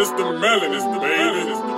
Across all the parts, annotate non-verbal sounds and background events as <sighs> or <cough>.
It's the melon, it's the baby, it's the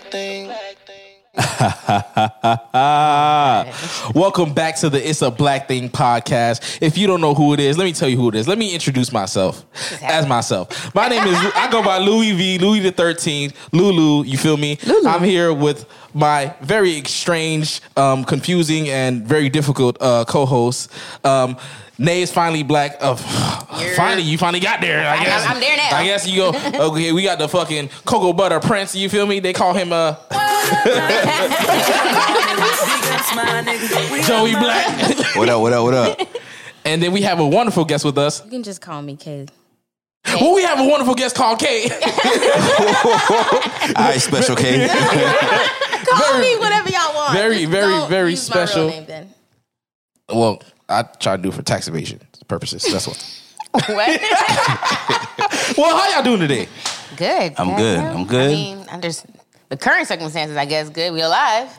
<laughs> Welcome back to the It's a Black Thing podcast. If you don't know who it is, let me tell you who it is. Let me introduce myself as myself. My name is I go by Louis V, Louis the Thirteenth, Lulu. You feel me? Lulu. I'm here with my very strange, um, confusing, and very difficult uh, co-host. Um, Nay is finally black. Uh, <sighs> finally, you finally got there. I I'm- guess. I'm there now. I guess you go. <laughs> Okay, we got the fucking cocoa butter prince. You feel me? They call him uh, <laughs> Joey Black. What up? What up? What up? And then we have a wonderful guest with us. You can just call me Kay. Well, we have a wonderful guest called Kate. <laughs> All right, special Kate. Call me whatever y'all want. very, Just very, don't very use my real special. name then. well, I try to do it for tax evasion purposes. That's what. What? <laughs> Well, how y'all doing today? good. I'm good, yeah. I'm good. I mean, under s- the current circumstances, I guess good. We alive,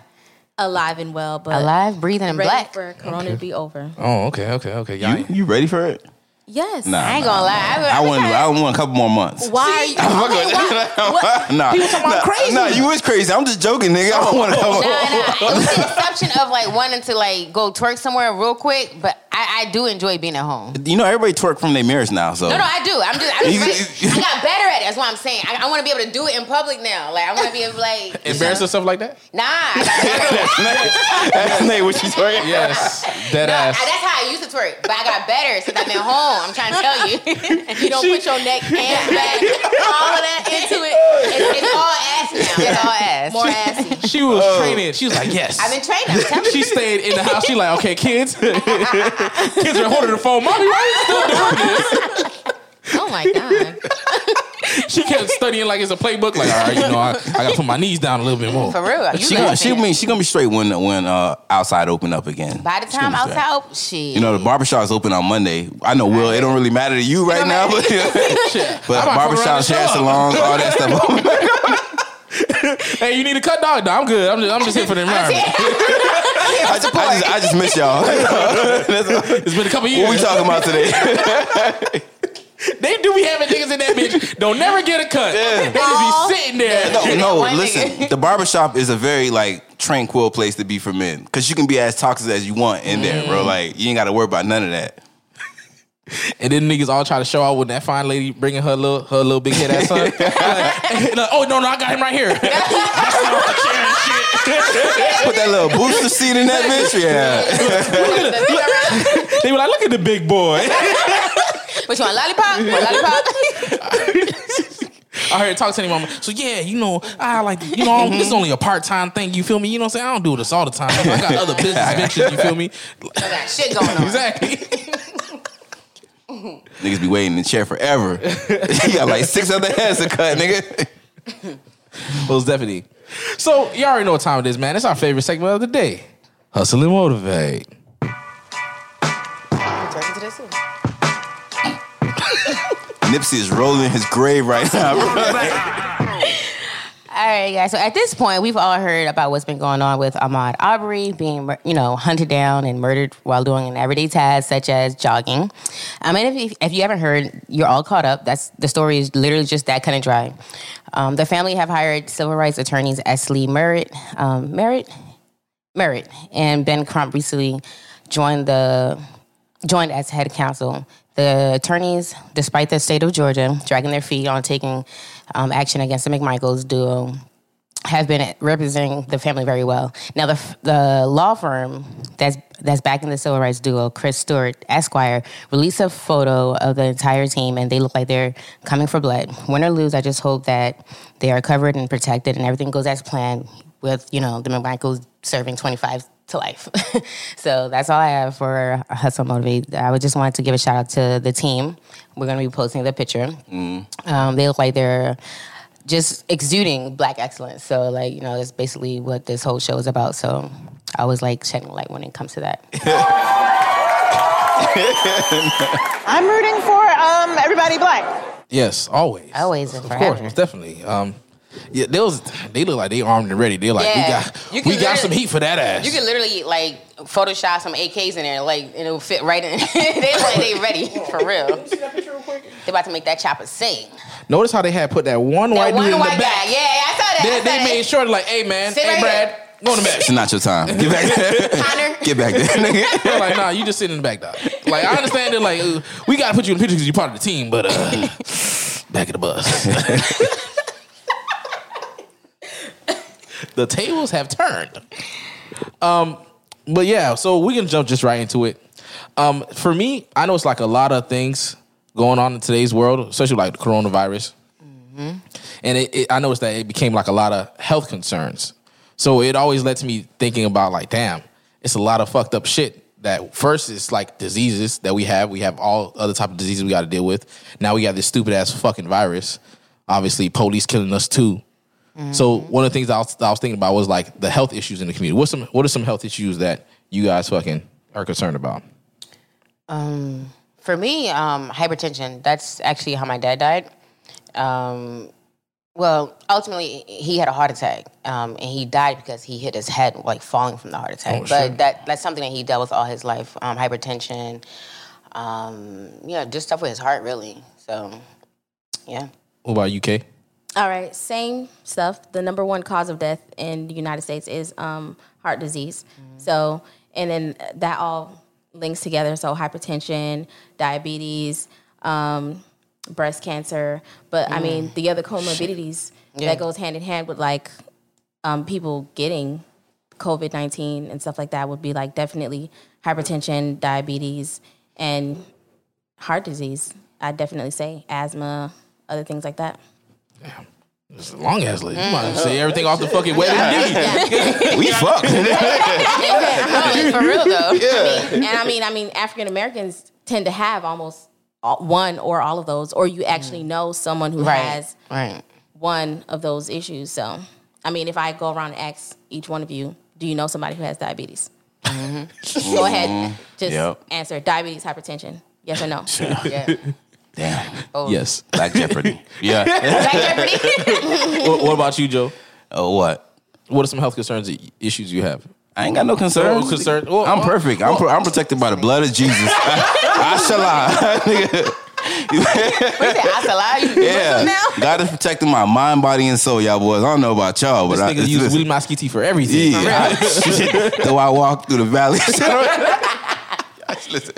Alive and well, but alive, breathing, and ready black. for Corona to be over. Oh, okay, okay, okay. Y'all You, you ready for it? Yes. Nah. I ain't gonna lie. I, I want. I want a couple more months. Why are you? Okay, why, what? <laughs> Nah, People talking about crazy. Nah, you was crazy. I'm just joking, nigga. I don't want to. Oh, <laughs> nah, nah. It was the <laughs> exception of like wanting to like go twerk somewhere real quick, but I, I do enjoy being at home. You know, everybody twerk from their mirrors now. So No, no, I do. I'm just, I'm just. I got better at it. That's what I'm saying. I, I want to be able to do it in public now. Like I want to be able to like Embarrassed or stuff like that? Nah, I got better. that's Nate. What she's twerking? Yes, dead No, I- ass. that's how I used to twerk, but I got better since I've been home. I'm trying to tell you. <laughs> If you don't put your neck and back, <laughs> all of that into it. It's, it's all ass now. It's all ass. More assy. She was oh. training. She was like, yes. I've been training. I'm <laughs> telling she you. stayed in the house. She like, okay, kids. kids are holding the phone. Mommy, why are you still doing this? Oh my god. <laughs> She kept studying like it's a playbook. Like, all right, you know, I, I gotta put my knees down a little bit more. For real. You She gonna, she mean she gonna be straight when when uh, outside open up again. By the time outside, oh, shit. You know, the barbershop's open on Monday. I know, Will, it don't really matter to you right now, but, <laughs> <laughs> but I'm about to fuck around barbershops, and hair show salons, all that stuff. Hey, you need a cut dog? No, I'm good. I'm just, I'm just here for the environment. I, just, I, just, I just miss y'all. It's been a couple years. what we talking about today? <laughs> They do be having niggas in that bitch. Don't never get a cut. They just be sitting there. No, no, listen. The barbershop is a very like tranquil place to be for men because you can be as toxic as you want in there, Mm. bro. Like you ain't got to worry about none of that. And then niggas all try to show out with that fine lady bringing her little her little big head ass son. <laughs> Like, like, oh no no I got him right here. <laughs> Put that little booster seat in that bitch. Yeah. they were like, look at the big boy. What you want, lollipop? You want lollipop? <laughs> I heard talk to any mama. So yeah, you know, I like you know, this is only a part time thing. You feel me? You know what I'm saying? I don't do this all the time. I got other business <laughs> ventures. You feel me? I got shit going on. Exactly. <laughs> Niggas be waiting in the chair forever. you got like six other heads to cut, nigga. Most definitely. So you already know what time it is, man. It's our favorite segment of the day. Hustle and motivate. Nipsey is rolling his grave right now. <laughs> All right, guys. So at this point, we've all heard about what's been going on with Ahmaud Arbery being, you know, hunted down and murdered while doing an everyday task such as jogging. I mean, if you, if you haven't heard, you're all caught up. That's the story is literally just that kind of dry. Um, the family have hired civil rights attorneys S. Lee Merritt, um, Merritt, Merritt, and Ben Crump recently joined the joined as head counsel. The attorneys, despite the state of Georgia dragging their feet on taking um, action against the McMichaels duo, have been representing the family very well. Now, the the law firm that's that's backing the civil rights duo, Chris Stewart Esquire, released a photo of the entire team, and they look like they're coming for blood. Win or lose, I just hope that they are covered and protected, and everything goes as planned. With you know the McMichaels serving twenty five to life. <laughs> so that's all I have for Hustle Motivate. I would just wanted to give a shout out to the team. We're going to be posting the picture. Um, they look like they're just exuding black excellence. So like you know, it's basically what this whole show is about. So I was like shedding light when it comes to that. <laughs> I'm rooting for um, everybody black. Yes, always. Always and Of course, most definitely. Um, yeah, they was they look like they armed and ready. They're like, Yeah. we got You we got some heat for that ass. You can literally like Photoshop some AKs in there, like and it'll fit right in. <laughs> they like they ready for real. They about to make that chopper sing. Notice how they had put that one That white one dude in white the back. guy, yeah, I saw that. They, I saw they that. made sure, like, hey man, Sit hey right Brad, go in the back. It's not your time. <laughs> Get back there. Connor. Get back there, nigga. <laughs> They're like, nah, you just sit in the back, dog. Like, I understand they're like, uh, we gotta put you in the picture because you're part of the team, but uh, back of the bus. The tables have turned. Um, but yeah, so we can jump just right into it. Um, for me, I know it's like a lot of things going on in today's world, especially like the coronavirus. And it, it, I noticed that it became like a lot of health concerns. So it always led to me thinking about like, damn, it's a lot of fucked up shit. That first is like diseases that we have. We have all other type of diseases we got to deal with. Now we got this stupid ass fucking virus. Obviously, police killing us too. So one of the things I was, I was thinking about was like the health issues in the community. What's some what are some health issues that you guys fucking are concerned about? For me, um, hypertension. That's actually how my dad died. Um, well, ultimately, he had a heart attack, um, and he died because he hit his head, like falling from the heart attack. Oh, but shit. that that's something that he dealt with all his life. Um, hypertension, um, yeah, just stuff with his heart, really. So, yeah. What about UK? All right, same stuff. The number one cause of death in the United States is um, heart disease. So, and then that all links together. So, hypertension, diabetes, um, breast cancer. But I mean, the other comorbidities Yeah. that goes hand in hand with like um, people getting COVID 19 and stuff like that would be like definitely hypertension, diabetes, and heart disease. I'd definitely say asthma, other things like that. It's a long ass list. You might as well say <laughs> everything off the fucking web and <laughs> We fucked. <laughs> No, for real though. Yeah, and I mean, I mean, African Americans tend to have almost one or all of those, or you actually know someone who Right. has Right. one of those issues. So, I mean, if I go around and ask each one of you, do you know somebody who has diabetes? Mm-hmm. Go ahead, mm-hmm. just Yep. answer diabetes, hypertension, yes or no. Yeah. Damn. Oh. Yes. Black Jeopardy. <laughs> Yeah. Black Jeopardy. <laughs> what, what about you, Joe? oh, what? What are some health concerns issues you have? I ain't got no concerns. No concern- well, I'm well, perfect. I'm, pro- I'm protected by the blood of Jesus. I shall lie. We said Asala. You yeah. now? God is protecting my mind, body, and soul, y'all boys. I don't know about y'all, but This I, nigga use Willie Moskiti for everything. yeah, <laughs> I, though I walk through the valley. Listen.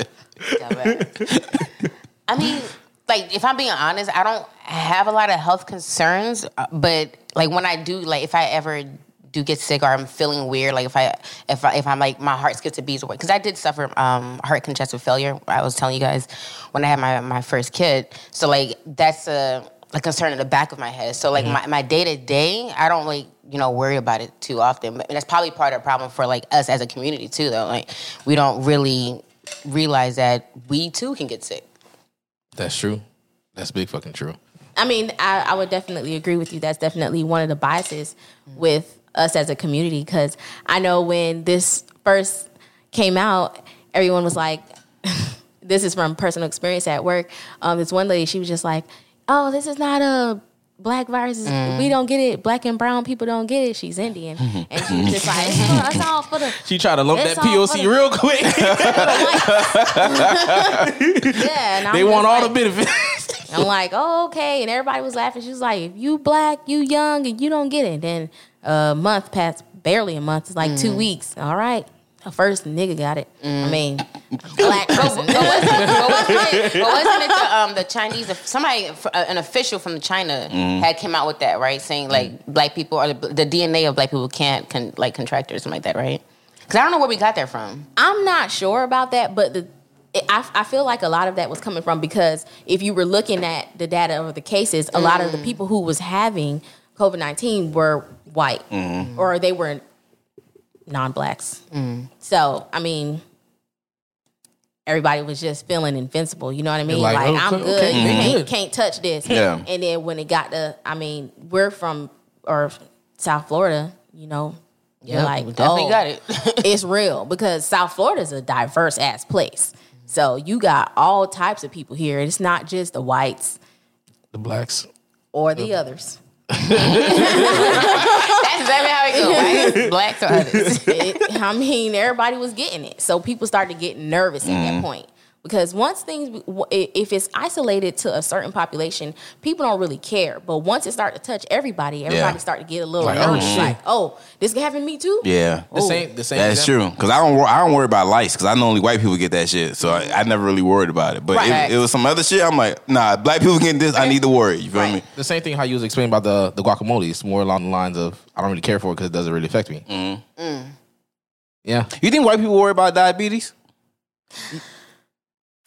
I mean, like if I'm being honest, I don't have a lot of health concerns, uh, but like when I do, like if I ever do get sick or I'm feeling weird, like if I if I, if I'm like my heart skips a beat's away because I did suffer um, heart congestive failure. I was telling you guys when I had my my first kid, so like that's a a concern in the back of my head. So like my my day to day, I don't like you know worry about it too often. But that's probably part of the problem for like us as a community too. Though like we don't really realize that we too can get sick. That's true. That's big fucking true. I mean, I, I would definitely agree with you. That's definitely one of the biases with us as a community because I know when this first came out, everyone was like, <laughs> "This is from personal experience at work." Um, this one lady, she was just like, "Oh, this is not a black virus. We don't get it. Black and brown people don't get it." She's Indian, <laughs> and she was just like, "It's, for, it's all for the." She tried to lump that POC the- real quick. <laughs> <laughs> Yeah, and I'm they want all like- the benefits. I'm like, oh, okay. And everybody was laughing. She was like, if you black, you young, and you don't get it. Then a month passed, barely a month. It's like Mm. two weeks. All right. The first nigga got it. Mm. I mean, <laughs> black person. but wasn't it, <laughs> but wasn't it the, um, the Chinese? Somebody, uh, an official from China, had came out with that, right? Saying like black people or the, the DNA of black people can't con, like contract or something like that, right? Because I don't know where we got that from. I'm not sure about that, but the I, I feel like a lot of that was coming from because if you were looking at the data of the cases, a lot of the people who was having COVID nineteen were white or they were non blacks. So I mean, everybody was just feeling invincible. You know what I mean? Like, Like, oh, I'm good. okay, You mhm. can't, can't touch this. Yeah. And then when it got to, I mean, we're from or South Florida. You know, you're like, we definitely oh, got it. <laughs> it's real because South Florida is a diverse ass place. So you got all types of people here. It's not just the whites The blacks. or the others. That's exactly how it goes. Right? <laughs> Blacks or others. It- I mean, everybody was getting it. So people started getting nervous at that mm-hmm. point. Because once things, if it's isolated to a certain population, people don't really care. But once it start to touch everybody, everybody Yeah. start to get a little Like, oh, nervous. shit. Like, oh, this can happen to me too. Yeah. The same. The same. That's example- true. Cause I don't, I don't worry about lice. Cause I know only white people get that shit. So I, I never really worried about it. But Right. if it was some other shit, I'm like, nah, black people getting this, I need to worry. You feel Right. me? The same thing how you was explaining about the the guacamole. It's more along the lines of I don't really care for it because it doesn't really affect me. Mm-hmm. Yeah. You think white people worry about diabetes?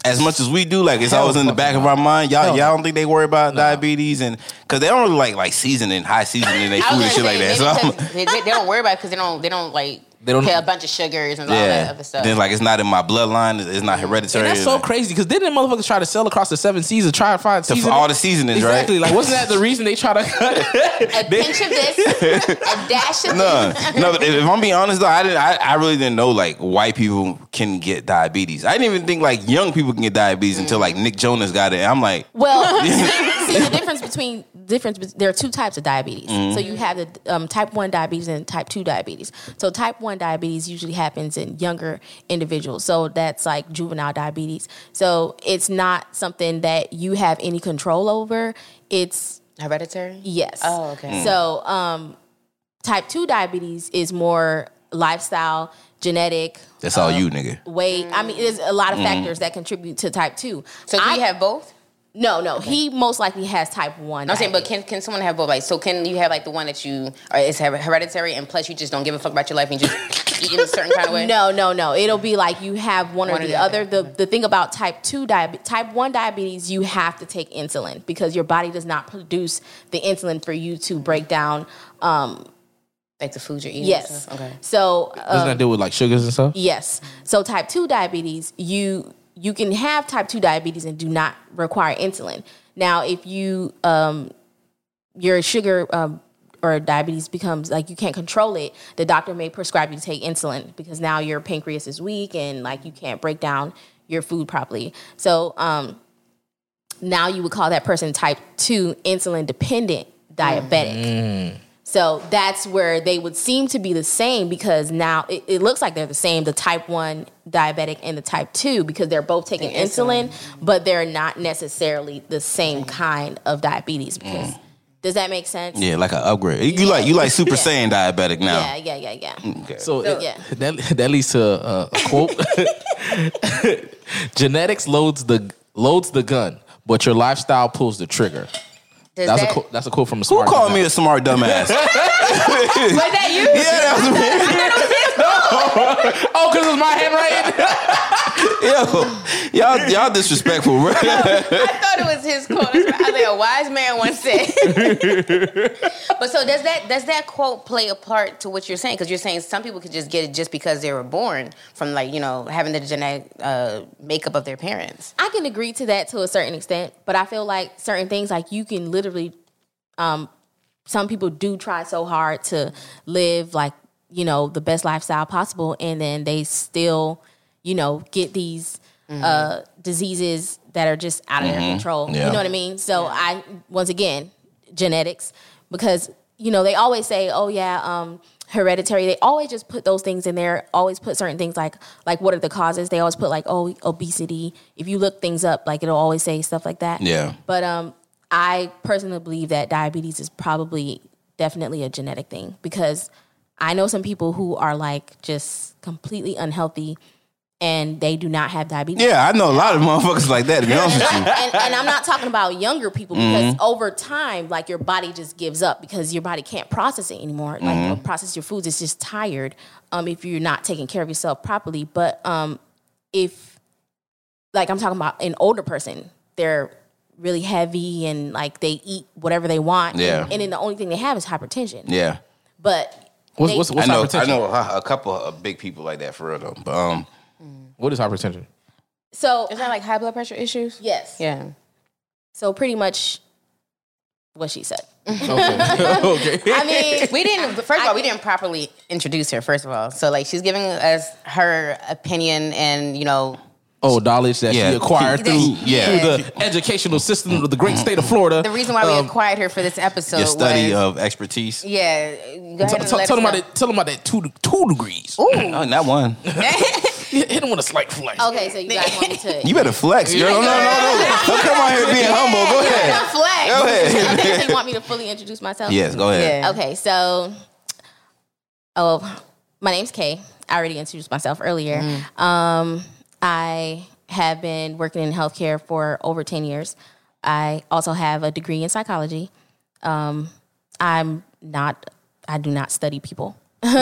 As much as we do, like it's Hell always in the fucking back of our mind. Y'all, Hell y'all don't think they worry about diabetes and because they don't really like like seasoning, high seasoning their I food and shit like that. So maybe I'm, 'cause they, they, they don't worry about it because they don't they don't like They don't- pay a bunch of sugars and all that yeah. other stuff. Then like it's not in my bloodline. It's, it's not mm-hmm. hereditary. And that's so crazy because didn't motherfuckers try to sell across the seven seas and try to find To- seasoning? all the seasonings, right? exactly. Like wasn't that the reason they try to? <laughs> a pinch of this, a <laughs> dash of No, this. no. But if, if I'm being honest though, I didn't. I, I really didn't know like white people can get diabetes. I didn't even think like young people can get diabetes mm. until like Nick Jonas got it. I'm like, Well, <laughs> see, see the difference between difference. There are two types of diabetes. So you have the um, type one diabetes and type two diabetes. So type one diabetes usually happens in younger individuals. So that's like juvenile diabetes. So it's not something that you have any control over. It's Hereditary. yes. Oh, okay. So um, type two diabetes is more lifestyle, genetic. that's all you, nigga. Weight. I mean, there's a lot of factors that contribute to type two. So do I- you have both? No, no. He most likely has type one. No, I'm saying, but can can someone have both? Like, so can you have like the one that you or it's her- hereditary, and plus you just don't give a fuck about your life and you just <laughs> eat in a certain kind of way? no, no, no. It'll be like you have one, One or or the the other. other. The the thing about type two diabetes, type one diabetes, you have to take insulin because your body does not produce the insulin for you to break down. Um, like the food you're eating. yes. Okay. So Doesn't um, that deal with like sugars and stuff? Yes. So type 2 diabetes, you you can have type 2 diabetes and do not require insulin. Now, if you um your sugar um or diabetes becomes like you can't control it, the doctor may prescribe you to take insulin because now your pancreas is weak and like you can't break down your food properly. So um now you would call that person type 2 insulin dependent diabetic. So that's where they would seem to be the same because now it, it looks like they're the same, the type 1 diabetic and the type 2, because they're both taking Taking insulin, but they're not necessarily the same kind of diabetes. Because does that make sense? Yeah, like an upgrade. You like you like Super Yeah. Saiyan diabetic now. Yeah, yeah, yeah, yeah. Okay. So, it- yeah. that that leads to uh, a quote: <laughs> "Genetics loads the loads the gun, but your lifestyle pulls the trigger." Does That's that, a quote. That's a quote from a smart. Who called dumbass. me a smart dumbass? <laughs> Was that you? <laughs> yeah, that was me. Oh, because it's my handwriting. <laughs> Yo, y'all, y'all disrespectful, bro. <laughs> I thought it was his quote. I think a wise man once said. <laughs> but so does that does that quote play a part to what you're saying? Because you're saying some people could just get it just because they were born from like you know having the genetic uh, makeup of their parents. I can agree to that to a certain extent, but I feel like certain things, like you can literally, um, some people do try so hard to live like you know the best lifestyle possible, and then they still, you know, get these uh, diseases that are just out of their control. Yeah. You know what I mean? So I once again genetics because you know they always say, oh yeah. um hereditary they always just put those things in there always put certain things like like what are the causes they always put like oh obesity if you look things up like it'll always say stuff like that Yeah. but um i personally believe that diabetes is probably definitely a genetic thing because i know some people who are like just completely unhealthy and they do not have diabetes Yeah, I know a lot of motherfuckers like that. To be honest with you. and, and I'm not talking about younger people because over time, like your body just gives up because your body can't process it anymore. Like or process your foods, it's just tired. Um, if you're not taking care of yourself properly, but um, if like I'm talking about an older person, they're really heavy and like they eat whatever they want. Yeah. and, and then the only thing they have is hypertension. Yeah. But What's, they- what's, what's I know, hypertension? I know a, a couple of big people like that for real though. But um, What is hypertension? So Is that like high blood pressure issues? yes. Yeah. So pretty much what she said. <laughs> okay. <laughs> okay. <laughs> I mean, We didn't. First of all, we didn't properly introduce her. First of all, so like she's giving us her opinion, and you know, oh, knowledge that Yeah. she acquired through, Yeah. through the educational system of the great state of Florida. the reason why we Um, acquired her for this episode Your study was of expertise. yeah. Go ahead Tell, and tell, let tell us them about know. that. Tell them about that two two degrees. <laughs> Oh, not one. <laughs> Hit him with a slight flex. okay, so you guys want me to You better flex, girl. No, no, no. Don't come out here being humble. Go ahead. flex. Go ahead. okay, so you want me to fully <laughs> introduce myself? Yes, go ahead. Yeah. Okay, so oh, my name's Kay. I already introduced myself earlier. Um, I have been working in healthcare for over ten years. I also have a degree in psychology. Um, I'm not. I do not study people. <laughs> but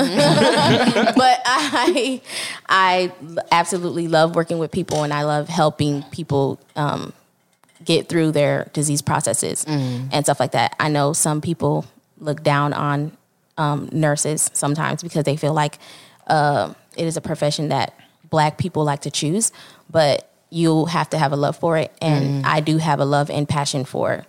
I, I absolutely love working with people, and I love helping people um, get through their disease processes and stuff like that. I know some people look down on um, nurses sometimes because they feel like uh, it is a profession that black people like to choose, but you have to have a love for it. And mm. I do have a love and passion for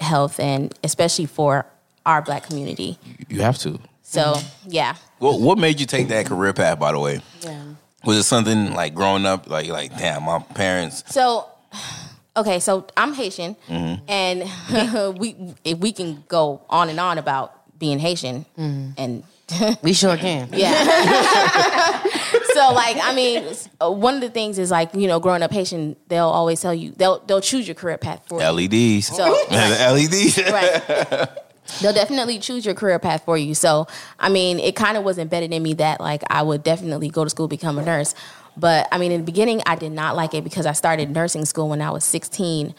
health and especially for our black community. You have to. So, yeah. What What made you take that career path? By the way, Yeah. was it something like growing up, like like damn, my parents? So, okay, so I'm Haitian, mm-hmm. and <laughs> we we can go on and on about being Haitian, mm. and We sure can. <laughs> yeah. <laughs> so like, I mean, one of the things is like you know, growing up Haitian, they'll always tell you they'll they'll choose your career path for you. LEDs. So <laughs> LEDs. right. They'll definitely choose your career path for you. So, I mean, it kind of was embedded in me that like I would definitely go to school, become a nurse. But I mean, in the beginning, I did not like it because I started nursing school when I was 16.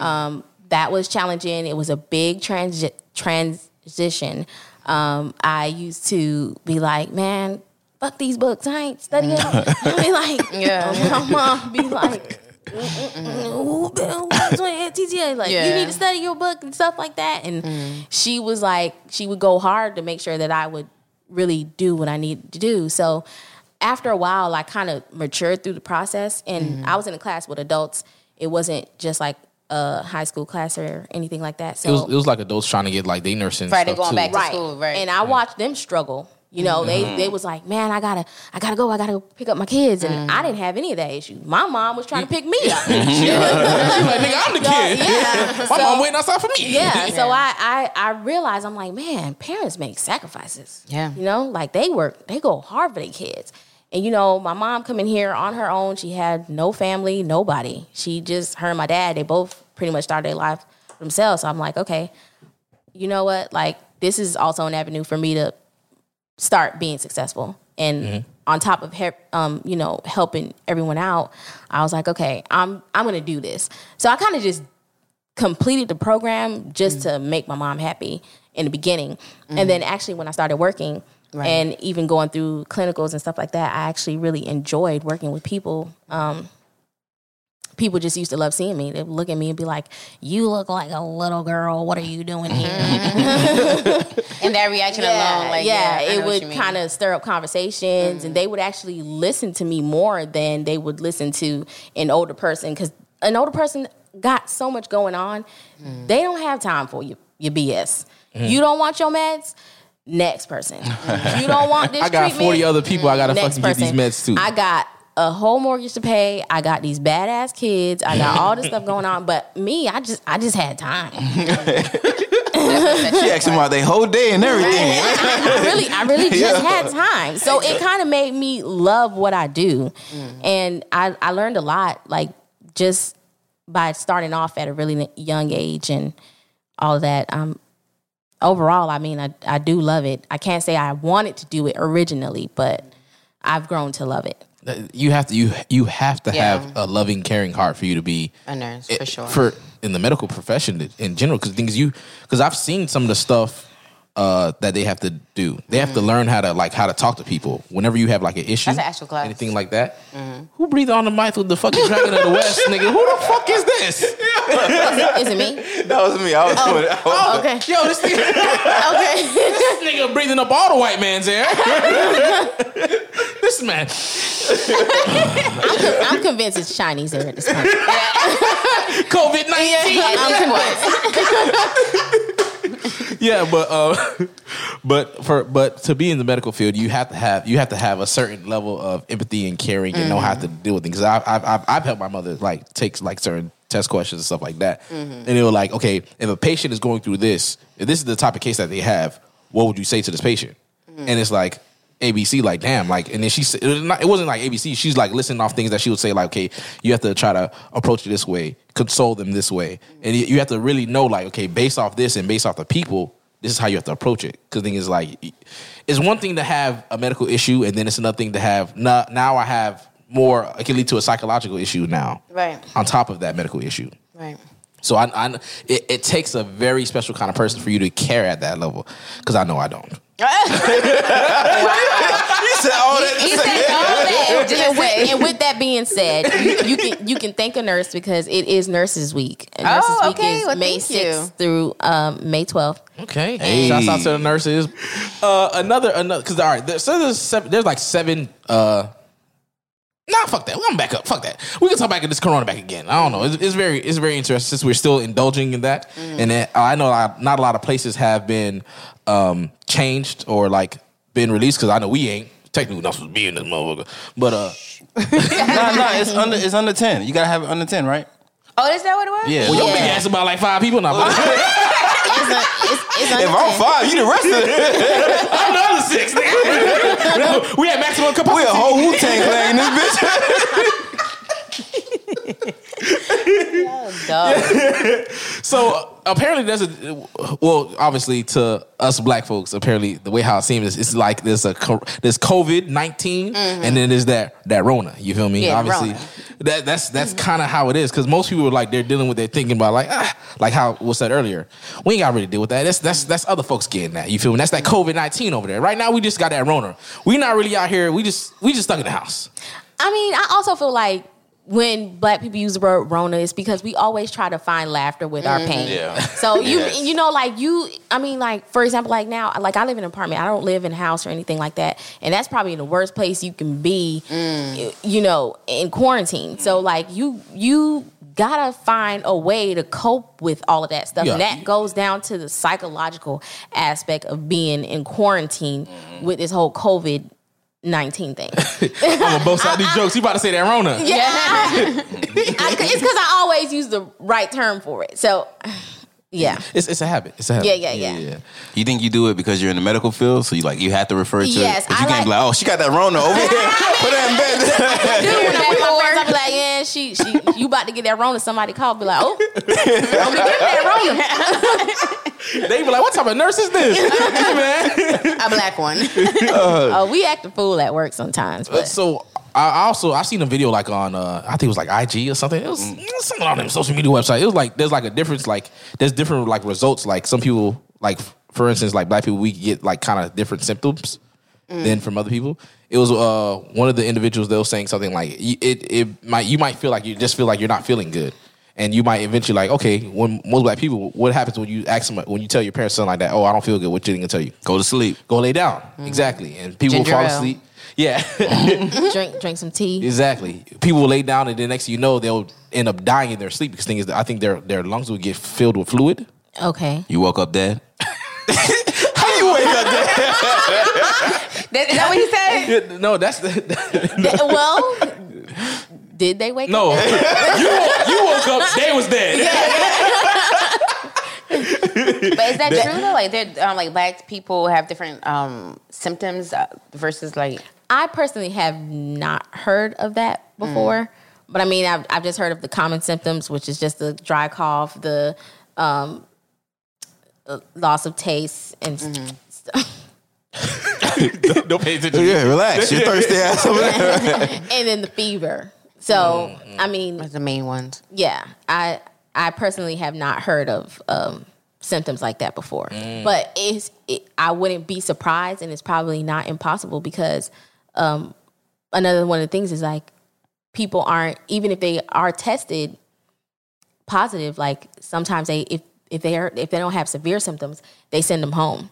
Um, that was challenging. It was a big transi- transition. Um, I used to be like, man, fuck these books. I ain't studying. I'd be like, Yeah. <laughs> my mom be like, "Ooh, Bill, what's on your TTA? Like, you need to study your book and stuff like that. And mm. she was like, she would go hard to make sure that I would really do what I needed to do. So after a while, I kind of matured through the process. And mm. I was in a class with adults. It wasn't just like a high school class or anything like that. So It was, it was like adults trying to get like they nursing Right, they stuff going too. back to right. school, right. And I watched them struggle. You know, they they mm-hmm. was like, man, I gotta, I gotta go, I gotta go pick up my kids, and I didn't mm. have any of that issue. My mom was trying to pick me up. <laughs> <laughs> She was like, nigga, I'm the kid. yeah, <laughs> My so- mom waiting outside for me. yeah. So I, I I realized I'm like, man, parents make sacrifices. Yeah. You know, like they work, they go hard for their kids. And you know, my mom coming here on her own, she had no family, nobody. She just her and my dad, they both pretty much started their life themselves. So I'm like, okay, you know what? Like this is also an avenue for me to start being successful. And on top of he- um, you know, helping everyone out, I was like, okay, I'm I'm gonna do this. So I kind of just completed the program just to make my mom happy in the beginning. And then actually when I started working Right. and even going through clinicals and stuff like that, I actually really enjoyed working with people. Um, people just used to love seeing me. They would look at me and be like, "You look like a little girl. What are you doing here?" <laughs> And that reaction alone, like yeah, yeah, it would kind of stir up conversations, Mm-hmm. and they would actually listen to me more than they would listen to an older person because an older person got so much going on. Mm. They don't have time for you, your BS. Mm-hmm. You don't want your meds. Next person. <laughs> you don't want this. I got treatment, 40 other people I gotta next fucking get these meds to. I got a whole mortgage to pay. I got these badass kids. I got all this stuff going on. But me, I just I just had time. She asked him about their whole day and everything. <laughs> I really, I really <laughs> just had time. So it kind of made me love what I do. And I, I learned a lot, like just by starting off at a really young age and all that. Um, overall, I mean, I, I do love it. I can't say I wanted to do it originally, but I've grown to love it. You have to you you have to Yeah. have a loving, caring heart for you to be a nurse it- for sure. for in the medical profession in general. Because things you because I've seen some of the stuff uh, that they have to do. They have to learn how to like how to talk to people whenever you have like an issue. Mm-hmm. That's an actual class. Mm-hmm. Anything like that. Who breathed on the mic with the fucking dragon of the west, <laughs> nigga? Who the fuck is this? <laughs> Is it me? that was me. I was doing it. I was- Okay. Yo, this nigga, <laughs> Okay. this nigga breathing up all the white man's air. this man, I'm convinced it's Chinese air at this point. COVID nineteen. I'm convinced. <laughs> Yeah, but uh, <laughs> but for but to be in the medical field, you have to have you have to have a certain level of empathy and caring and know how to deal with things. 'Cause I've, I've I've I've helped my mother like take like certain test questions and stuff like that, and they were like, okay, if a patient is going through this, if this is the type of case that they have, what would you say to this patient? And it's like. ABC, like damn, like, and then she said it, was not, it wasn't like ABC. She's like listening off things that she would say, like, okay, you have to try to approach it this way, console them this way, and you you have to really know, like, okay, based off this and based off the people, this is how you have to approach it. Because thing is, like, it's one thing to have a medical issue, and then it's another thing to have now. Now I have more. It can lead to a psychological issue now, Right. on top of that medical issue. Right. So I, I it, it takes a very special kind of person for you to care at that level. Because I know I don't. He said all that. He said all that. And with, and with that being said, you, you can you can thank a nurse because it is Nurses Week. And Nurses Oh, Week okay. is Well, May thank you. sixth through um, May twelfth. Okay. Hey. Shouts out to the nurses. Uh, another another because all right, there, so there's seven, there's like seven. Uh, nah, fuck that. I'm back up. Fuck that. We can talk back at this corona back again. I don't know. It's, it's very it's very interesting since we're still indulging in that, and then, I know I, not a lot of places have been um changed or like been released because I know we ain't technically not supposed to be in this motherfucker. But uh, <laughs> Nah, nah, it's under it's under ten. You gotta have it under ten, right? Oh, is that what it was? Yeah. well, your Yeah. big ass about like five people now. It's, a, it's, it's If I'm five, you the rest of it. <laughs> I'm the other six. nigga. <laughs> we had maximum capacity. We a whole Wu Tang clan in this bitch. <laughs> Dog. So apparently, there's a well, obviously to us black folks, apparently the way how it seems is it's like there's a there's COVID 19 and then there's that that Rona. You feel me? Yeah, obviously, Rona. that that's that's kind of how it is because most people are like they're dealing with they're thinking about like ah, like how was said earlier. We ain't got to really deal with that. That's that's that's other folks getting that. You feel me? That's that COVID 19 over there. Right now, we just got that Rona. We not really out here. We just we just stuck in the house. I mean, I also feel like when black people use the word Rona, it's because we always try to find laughter with our mm-hmm. pain. Yeah. So <laughs> you Yes. you know, like you, I mean, like for example, like now, like I live in an apartment. I don't live in a house or anything like that, and that's probably the worst place you can be. Mm. You know, in quarantine. So mm. like you you gotta find a way to cope with all of that stuff, Yeah. and that goes down to the psychological aspect of being in quarantine mm-hmm. with this whole COVID. 19 thing. <laughs> I'm on both sides of these jokes. You about to say that Rona? Yeah. <laughs> I, it's because I always use the right term for it. So, yeah. It's it's a habit. It's a habit. Yeah, yeah, yeah. You think you do it because you're in the medical field, so you like you have to refer to Yes, it. But you I can't be like- like, oh, she got that Rona over here. <laughs> Put her in bed. Dude, when I'm with my yeah, she, she, you about to get that Rona. Somebody call, be like, oh, <laughs> don't be getting that <laughs> They be like, what type of nurse is this? <laughs> Man. A black one. Rona. Oh, we act a fool at work sometimes, but So I also I seen a video like on uh, I think it was like IG or something. It was, was something on them social media website. It was like there's like a difference. Like there's different like results. Like some people like for instance like black people we get like kind of different symptoms than from other people. It was uh one of the individuals they were saying something like y- it it might you might feel like you just feel like you're not feeling good. And you might eventually like, okay, when most black people, what happens when you ask them, when you tell your parents something like that? Oh, I don't feel good. What you gonna tell you? Go to sleep. Go lay down. Exactly. And people Ginger fall ale. asleep. Yeah. <laughs> drink drink some tea. Exactly. People will lay down, and the next thing you know, they'll end up dying in their sleep. Because thing is, I think their their lungs will get filled with fluid. Okay. You woke up dead. <laughs> How you wake up dead? <laughs> <laughs> That- Is that what he said? no, that's the <laughs> Th- well, did they wake no. up? <laughs> you woke, you woke up. They was dead. But is that true though? Like, they're, um, like black people have different um, symptoms uh, versus like. I personally have not heard of that before, but I mean, I've, I've just heard of the common symptoms, which is just the dry cough, the um, uh, loss of taste, and stuff. Don't pay attention. Yeah, relax. You're thirsty ass over there. <laughs> and then the fever. So, I mean, That's the main ones. yeah, I I personally have not heard of um, symptoms like that before, but it's it, I wouldn't be surprised, and it's probably not impossible because um, another one of the things is like people aren't even if they are tested positive, like sometimes they if if they are if they don't have severe symptoms, they send them home.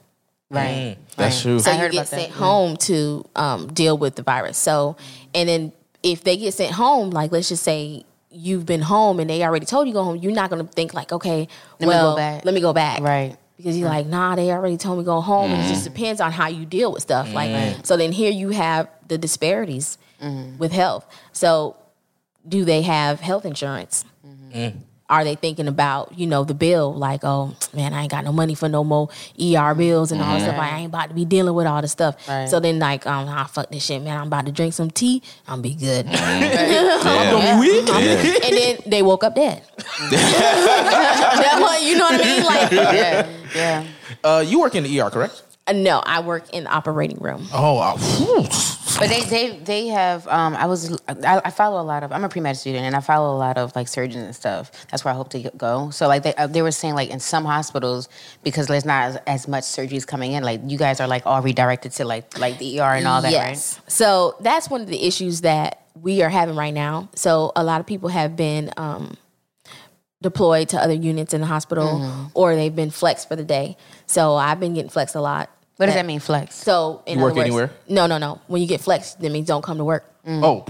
Mm, right. That's right. true. So I you heard get about that. sent mm-hmm. home to um, deal with the virus. So, and then if they get sent home, like let's just say you've been home and they already told you to go home, you're not going to think like, okay, Let me well, go back. let me go back, Right. Because you're like, nah, they already told me to go home. And it just mm-hmm. depends on how you deal with stuff. Like, mm-hmm. so then here you have the disparities with health. So, do they have health insurance? Are they thinking about you know the bill like oh man I ain't got no money for no more ER bills and all that stuff like, I ain't about to be dealing with all this stuff Right. so then like um ah fuck this shit man I'm about to drink some tea I'm be good <laughs> Yeah. Yeah. <laughs> and then they woke up dead That <laughs> one, you know what I mean like Yeah. Yeah. Uh, you work in the ER, correct? uh, no I work in the operating room Oh, uh, whew. But they they they have. Um, I was I, I follow a lot of. I'm a pre med student, and I follow a lot of like surgeons and stuff. That's where I hope to go. So like they uh, they were saying like in some hospitals because there's not as, as much surgeries coming in. Like you guys are like all redirected to like like the ER and all that, yes. So that's one of the issues that we are having right now. So a lot of people have been um, deployed to other units in the hospital, Mm-hmm. or they've been flexed for the day. So I've been getting flexed a lot. What does that mean, flex? So in You work other words, anywhere? No, no, no. When you get flexed, that means don't come to work. oh,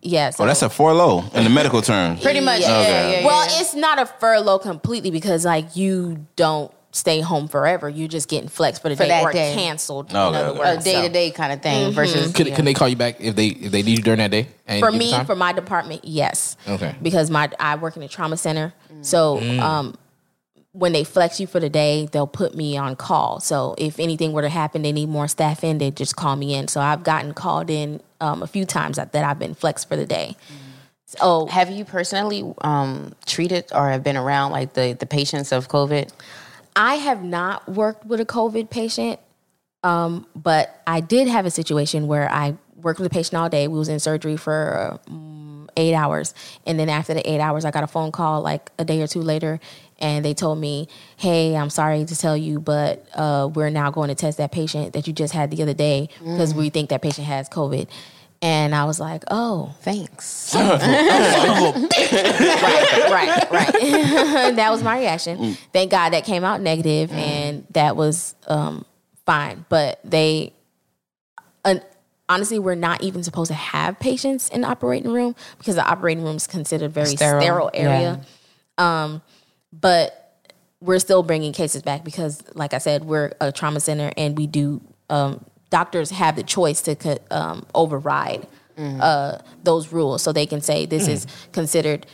Yeah. So Oh, that's a furlough in the medical term. Pretty much. Yeah. Yeah. Okay. yeah, yeah, well, yeah. it's not a furlough completely because like you don't stay home forever. You're just getting flexed for the For day that or day. canceled. Okay, in other okay. words. a day to day kind of thing Mm-hmm. versus. can, yeah. can they call you back if they if they need you during that day? And For give me, time? for my department, yes. Okay. Because my I work in a trauma center, so um, when they flex you for the day, they'll put me on call. So if anything were to happen, they need more staff in, they just call me in. So I've gotten called in um, a few times that, that I've been flexed for the day. So Have you personally um, treated or have been around like the the patients of COVID? I have not worked with a COVID patient, um, but I did have a situation where I worked with a patient all day. We was in surgery for um, eight hours, and then after the eight hours, I got a phone call like a day or two later, and they told me, "Hey, I'm sorry to tell you, but uh, we're now going to test that patient that you just had the other day because we think that patient has COVID." And I was like, "Oh, Thanks. <laughs> right, right, right. <laughs> that was my reaction. Thank God that came out negative, and that was um, fine. But they, uh, honestly, we're not even supposed to have patients in the operating room because the operating room is considered a very Sterile, sterile, area. Um, but we're still bringing cases back because, like I said, we're a trauma center, and we do. Um, doctors have the choice to um, override uh, those rules, so they can say this is considered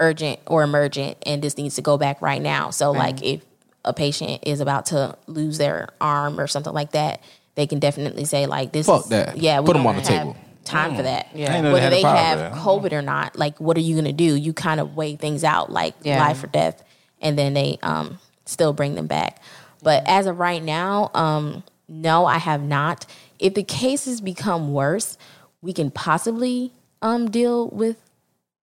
urgent or emergent, and this needs to go back right now. So, like if a patient is about to lose their arm or something like that, they can definitely say like this. Fuck is, that. Yeah, we Put 'em don't on the have table. Time for that. I didn't they Whether they have. COVID or not, like what are you gonna do? You kind of weigh things out, like Yeah. life or death, and then they um, still bring them back. But as of right now, um, no, I have not. If the cases become worse, we can possibly um, deal with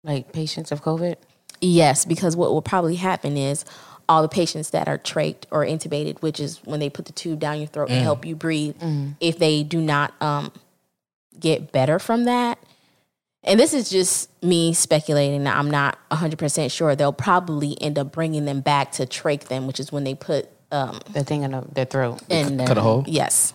like patients of COVID. Yes, because what will probably happen is all the patients that are trached or intubated, which is when they put the tube down your throat and help you breathe, if they do not um, get better from that, and this is just me speculating, that I'm not 100% sure, they'll probably end up bringing them back to trach them, which is when they put um, The thing in the, their throat. in cut a hole? Yes.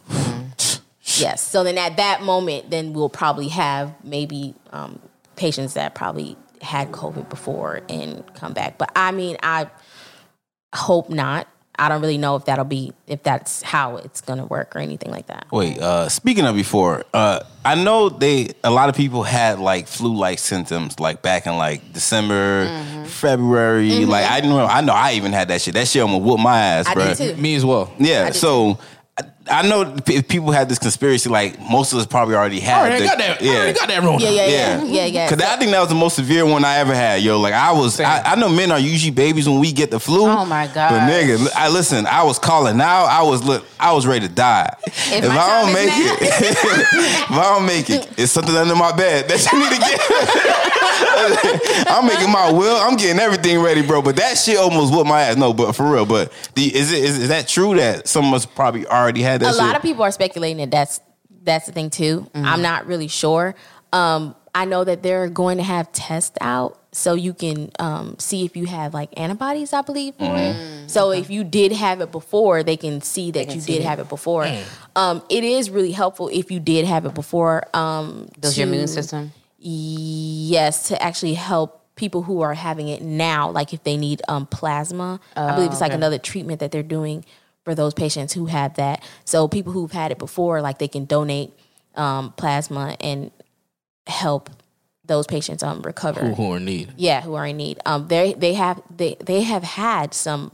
Yes. So then at that moment, then we'll probably have maybe um, patients that probably had COVID before and come back. But I mean, I hope not. I don't really know if that'll be if that's how it's gonna work or anything like that. Wait, uh, speaking of before, uh, I know they a lot of people had like flu like symptoms like back in like December, Mm-hmm. February. Like I didn't know I know I even had that shit. That shit almost whoop my ass, I bro. did too. Me as well. Yeah, did so I, I know p- people had this conspiracy like most of us probably already had. I already the- got that. I already got that Rona. Yeah, yeah, yeah, Yeah, yeah, yeah. Cause I think that was the most severe one I ever had, yo. Like I was, I, I know men are usually babies when we get the flu. Oh, my god. But nigga, I listen. I was calling out. I was look. I was ready to die. If, my I don't make now- it, <laughs> if I don't make it, it's something under my bed that you need to get. <laughs> I'm making my will. I'm getting everything ready, bro. But that shit almost whooped my ass. No, but for real. But the, is it is, is that true that some of us probably already had a lot of people are speculating that that's that's the thing too. Mm-hmm. I'm not really sure. Um, I know that they're going to have tests out so you can um, see if you have like antibodies. I believe for Mm-hmm. it. So if you did have it before, they can see that can you see did it. have it before. Um, it is really helpful if you did have it before. Um, Builds your immune system. Yes, to actually help people who are having it now, like if they need um, plasma. I believe it's like okay. another treatment that they're doing for those patients who have that. So people who've had it before, like they can donate um, plasma and help those patients um, recover. Who, who are in need? Yeah, who are in need. Um, they they have they they have had some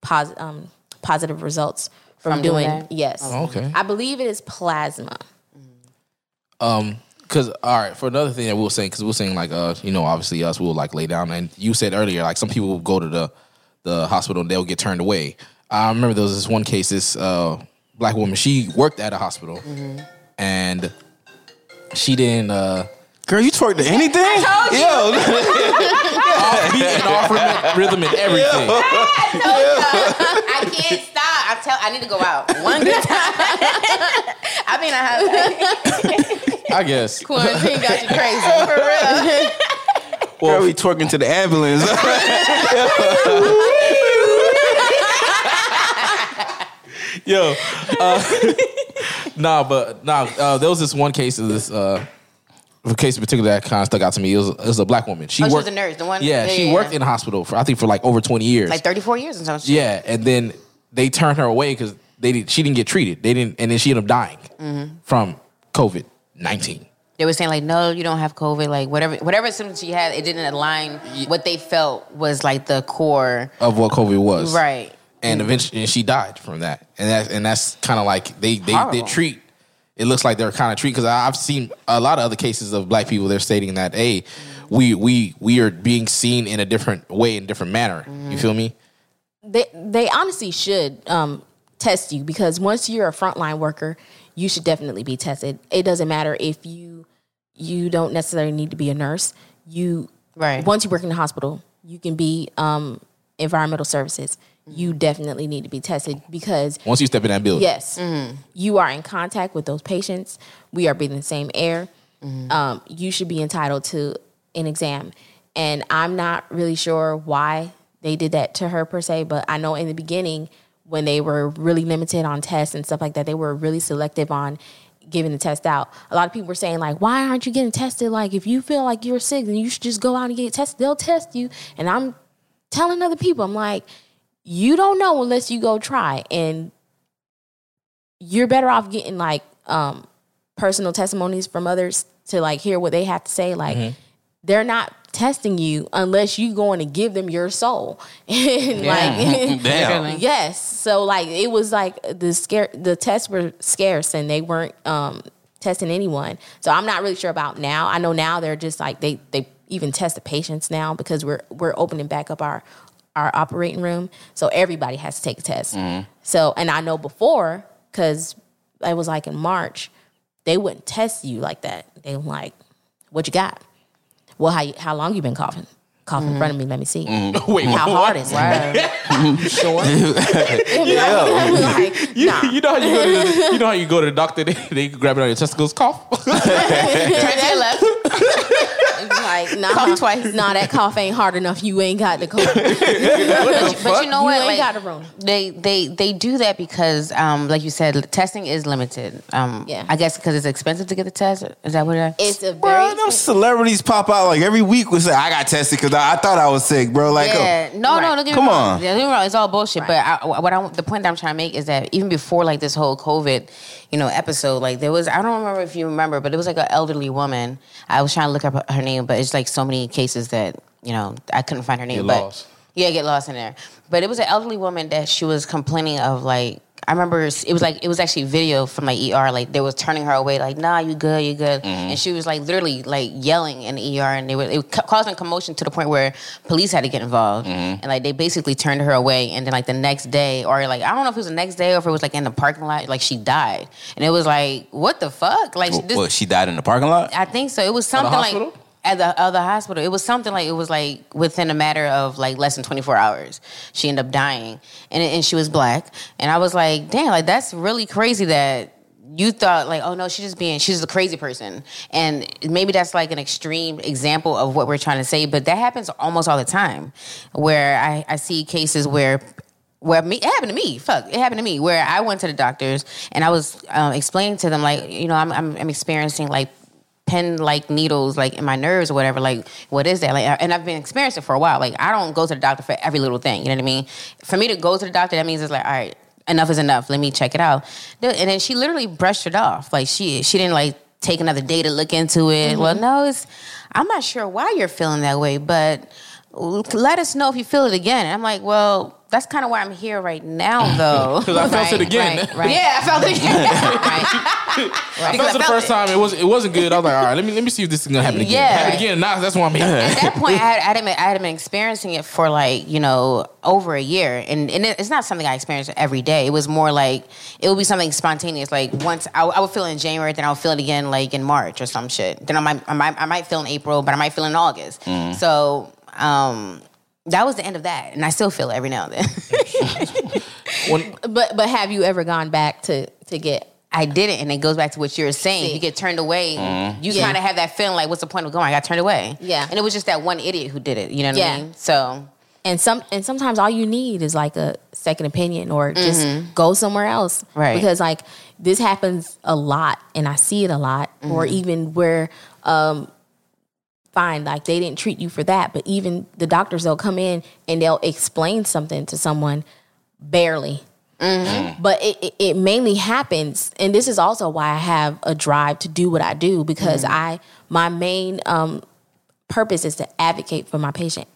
pos- um, positive results from, From doing doing. that? yes, okay. I believe it is plasma. Um, because all right, for another thing that we were saying, because we were saying like, uh, you know, obviously us we will like lay down, and you said earlier like some people will go to the the hospital and they'll get turned away. I remember there was this one case, this uh black woman, she worked at a hospital, and she didn't uh Girl, you twerk to anything? Yo, <laughs> off beat and off rhythm, rhythm and everything. I can't stop. I tell. I need to go out one good <laughs> time. <laughs> I mean, I have I guess. quarantine got you crazy for real. girl, we twerking to the ambulance. Yo, uh, <laughs> nah, but nah. Uh, there was this one case of this uh, a case in particular that kind of stuck out to me. It was, it was a black woman. She Oh, she was a nurse, the one- Yeah, yeah, she yeah, worked in a hospital for I think for like over twenty years. Like thirty four years or something. yeah, and then they turned her away because they did, she didn't get treated. They didn't, and then she ended up dying Mm-hmm. from COVID nineteen. They were saying like, no, you don't have COVID. Like whatever, whatever symptoms she had, it didn't align. What they felt was like the core, Of what COVID was, right? And eventually, and she died from that. And that, and that's kind of like they they, they treat. It looks like they're kind of treat because I've seen a lot of other cases of black people. They're stating that, hey, we we we are being seen in a different way, in a different manner. You feel me? they they honestly should um, test you because once you're a frontline worker, you should definitely be tested. It doesn't matter if you you don't necessarily need to be a nurse. You Right. once you work in the hospital, you can be um, environmental services. You definitely need to be tested because Once you step in that building, yes, you are in contact with those patients. We are breathing the same air. Um, you should be entitled to an exam. And I'm not really sure why they did that to her per se, but I know in the beginning when they were really limited on tests and stuff like that, they were really selective on giving the test out. A lot of people were saying like, "Why aren't you getting tested? Like, if you feel like you're sick, then you should just go out and get tested. They'll test you." And I'm telling other people, I'm like, "You don't know unless you go try." And you're better off getting like um personal testimonies from others to like hear what they have to say. Like they're not testing you unless you going to give them your soul. <laughs> And like <laughs> <laughs> Damn. yes. So like it was like the scare the tests were scarce and they weren't um testing anyone. So i'm not really sure about now. I know now they're just like they they even test the patients now because we're we're opening back up our our operating room so everybody has to take a test. Mm-hmm. So and i know before because it was like in march they wouldn't test you like that. They were like what you got? Well how you, how long you been coughing? Cough in front of me let me see. Mm-hmm. Wait, how what? hard is it? You <laughs> sure. <laughs> Like, You, nah. you know how you go to the, <laughs> you know how you go to the doctor they, they grab it on your testicles cough? Turn to your left. Like nah, Cough twice. Nah, that cough ain't hard enough. You ain't got the cough. <laughs> But you know you what? ain't Like, got the room. They they they do that because, um, like you said, testing is limited. Um, Yeah. I guess because it's expensive to get the test. Is that what it is? It's a Bro, very them celebrities pop out like every week. We say I got tested because I, I thought I was sick, bro. Like, uh, yeah, no, no, don't get me Come wrong. on. Yeah, don't get me wrong. It's all bullshit. But I, what I, the point that I'm trying to make is that even before like this whole COVID, you know, episode, like there was, I don't remember if you remember, but it was like an elderly woman. I was trying to look up her name, but it's like so many cases that you know I couldn't find her name. Get but lost. yeah, get lost in there. But it was an elderly woman that she was complaining of like. I remember it was like it was actually video from like ER like they was turning her away like nah you good you good and she was like literally like yelling in the ER and they were it was ca- causing commotion to the point where police had to get involved and like they basically turned her away and then like the next day or like I don't know if it was the next day or if it was like in the parking lot like she died and it was like what the fuck like this, what, she died in the parking lot? I think so. It was something like? At the other hospital. It was something like it was like within a matter of like less than twenty four hours, she ended up dying, and and she was black. And I was like, damn, like that's really crazy that. You thought like, oh no, she's just being, she's a crazy person, and maybe that's like an extreme example of what we're trying to say. But that happens almost all the time, where I, I see cases where where me it happened to me. Fuck, it happened to me where I went to the doctors and I was um, explaining to them like, you know, I'm I'm, I'm experiencing like pin like needles like in my nerves or whatever. Like, what is that? Like, and I've been experiencing it for a while. Like, I don't go to the doctor for every little thing. You know what I mean? For me to go to the doctor, that means it's like, all right, enough is enough. Let me check it out. And then she literally brushed it off. Like, she she didn't like take another day to look into it. Mm-hmm. Well, no, it's I'm not sure why you're feeling that way, but let us know if you feel it again. And I'm like, well, that's kind of why I'm here right now, though. <laughs> Because I felt it again. Right, <laughs> right. Yeah, I felt it again. <laughs> right. I felt it the first time. It was it wasn't good. I was like, all right, let me let me see if this is gonna happen again. Yeah. Happen again. Now that's why I'm here. At that point, I had, I, had been, I had been experiencing it for like, you know, over a year. And, and it- it's not something I experience every day. It was more like, it would be something spontaneous. Like once I, I would feel it in January, then I'll feel it again like in March or some shit. Then I might, I might, I might feel in April, but I might feel in August. So, um, that was the end of that. And I still feel it every now and then. <laughs> When, <laughs> But but have you ever gone back to to get? I didn't, and it goes back to what you were saying. See. You get turned away. Mm-hmm. You Yeah. kind of have that feeling like, "What's the point of going?" I got turned away. Yeah. and it was just that one idiot who did it. You know what Yeah. I mean? So And some and sometimes all you need is like a second opinion or just mm-hmm. go somewhere else. Right. Because like this happens a lot and I see it a lot. Or mm-hmm. even where um fine, like they didn't treat you for that, but even the doctors they'll come in and they'll explain something to someone barely. Mm-hmm. But it, it, it mainly happens, and this is also why I have a drive to do what I do because mm-hmm. I my main um, purpose is to advocate for my patient.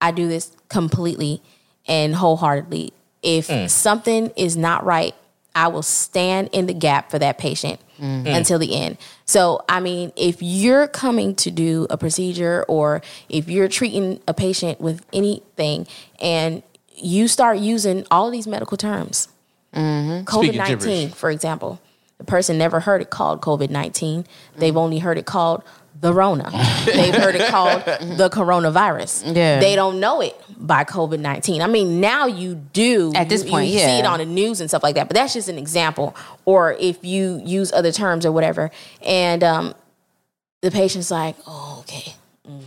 I do this completely and wholeheartedly. If mm. something is not right, I will stand in the gap for that patient mm-hmm. until the end. So, I mean, if you're coming to do a procedure or if you're treating a patient with anything and you start using all of these medical terms, mm-hmm. COVID 19, for example, the person never heard it called COVID 19. They've mm-hmm. only heard it called the Rona. They've heard it called <laughs> the coronavirus. Yeah. They don't know it by COVID 19. I mean, now you do. At this You- point, you yeah. see it on the news and stuff like that, but that's just an example. Or if you use other terms or whatever, and um, the patient's like, oh, okay.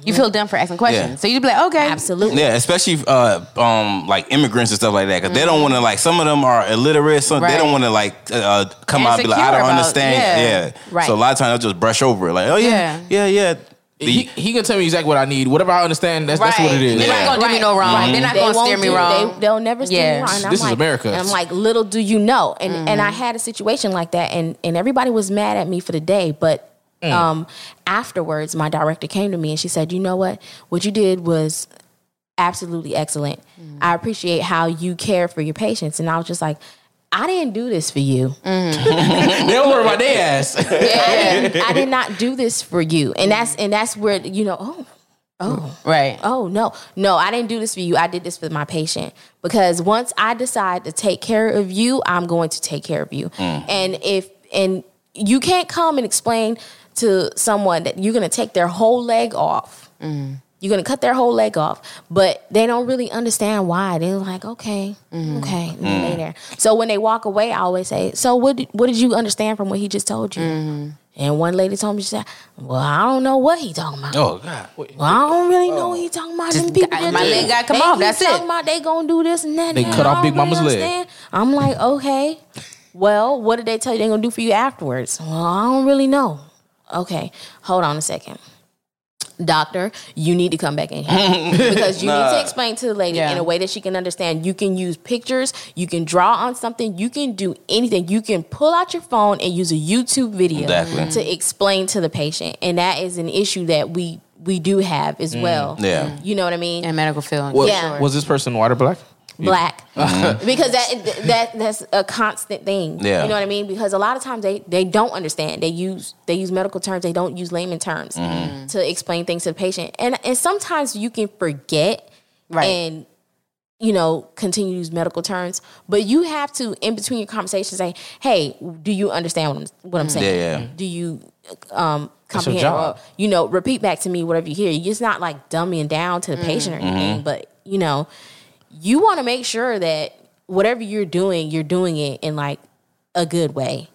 You feel dumb for asking questions. Yeah. So you'd be like, okay, Absolutely. Yeah, especially uh, um, like immigrants and stuff like that, because they don't want to like. Some of them are illiterate, so they don't want to like uh, come out and be like, I don't about- understand. yeah. Yeah, Right. So a lot of times they'll just brush over it, like, oh yeah, yeah, yeah. The- he, he can tell me exactly what I need. Whatever I understand, that's that's what it is. They're Yeah. not gonna do me no wrong. They're not They gonna steer me do- wrong. They, they'll never steer Yeah. me wrong. And I'm This is like- America. And I'm like, little do you know. And and I had a situation like that, and and everybody was mad at me for the day, but. Mm. Um, afterwards, my director came to me and she said, "You know what? What you did was absolutely excellent. Mm. I appreciate how you care for your patients." And I was just like, "I didn't do this for you. Mm. <laughs> they don't worry about their ass. I, didn't, I did not do this for you." And that's and that's where you know, oh, oh, right. oh no no i didn't do this for you i did this for my patient because once i decide to take care of you i'm going to take care of you and if and you can't come and explain to someone that you're going to take their whole leg off. Mm. You're going to cut their whole leg off but they don't really understand why. They're like okay mm. okay and then they so when they walk away i always say so what did, what did you understand from what he just told you? Mm-hmm. And one lady told me she said well i don't know what he talking about. Oh god, well, I don't really know oh. what he talking about. Them people got- my they- leg gotta come they off, keep that's it. talking About they gonna do this and that. They and cut off don't Big Mama's leg. I'm like, okay. Well, what did they tell you they're gonna do for you afterwards? Well, I don't really know. Okay, hold on a second. Doctor, you need to come back in here <laughs> because you need to explain to the lady Yeah. in a way that she can understand. You can use pictures, you can draw on something, you can do anything. You can pull out your phone and use a YouTube video Exactly. to explain to the patient, and that is an issue that we we do have as mm. well. Yeah. you know what I mean. In medical field. Was, Yeah. was this person white or black? Black, <laughs> because that that that's a constant thing. Yeah. you know what I mean. Because a lot of times they they don't understand. They use they use medical terms. They don't use layman terms to explain things to the patient. And and sometimes you can forget Right. and you know continue to use medical terms. But you have to in between your conversation say, "Hey, do you understand what I'm what I'm saying? Yeah, yeah. Do you um comprehend or you know repeat back to me whatever you hear? It's not like dumbing down to the patient or anything, but you know." You want to make sure that whatever you're doing, you're doing it in like a good way.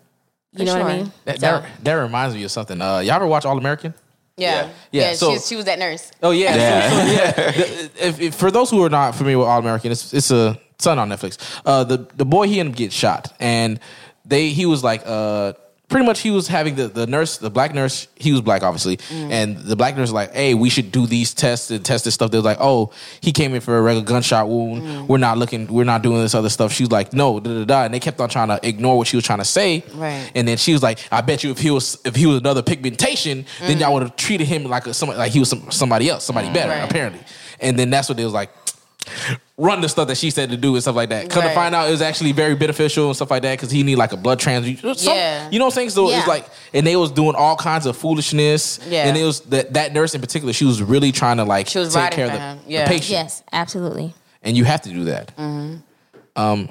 You know what I mean? That, So- that, that reminds me of something. Uh, y'all ever watch All American? Yeah. Yeah, Yeah. so- she, was- she was that nurse. Oh yeah, Yeah. So- <laughs> so, yeah. If, if- for those who are not familiar with All American, it's it's a son on Netflix. Uh, the the boy he ended up getting shot, and they he was like uh. Pretty much, he was having the, the nurse, the black nurse. He was black, obviously, mm. and the black nurse was like, "Hey, we should do these tests and test this stuff." They was like, "Oh, he came in for a regular gunshot wound. Mm. We're not looking. We're not doing this other stuff." She was like, "No, da da da," and they kept on trying to ignore what she was trying to say. Right. And then she was like, "I bet you if he was if he was another pigmentation, then mm. y'all would have treated him like a, somebody like he was some, somebody else, somebody better, Right. apparently." And then that's what they was like. Run the stuff that she said to do and stuff like that. Come to find out, it was actually very beneficial and stuff like that because he need like a blood transfusion. Yeah. you know what I'm saying. So Yeah. it's like, and they was doing all kinds of foolishness. Yeah. and it was that that nurse in particular. She was really trying to like She was take care of the, him. the patient Yes, absolutely. and you have to do that. Mm-hmm. Um,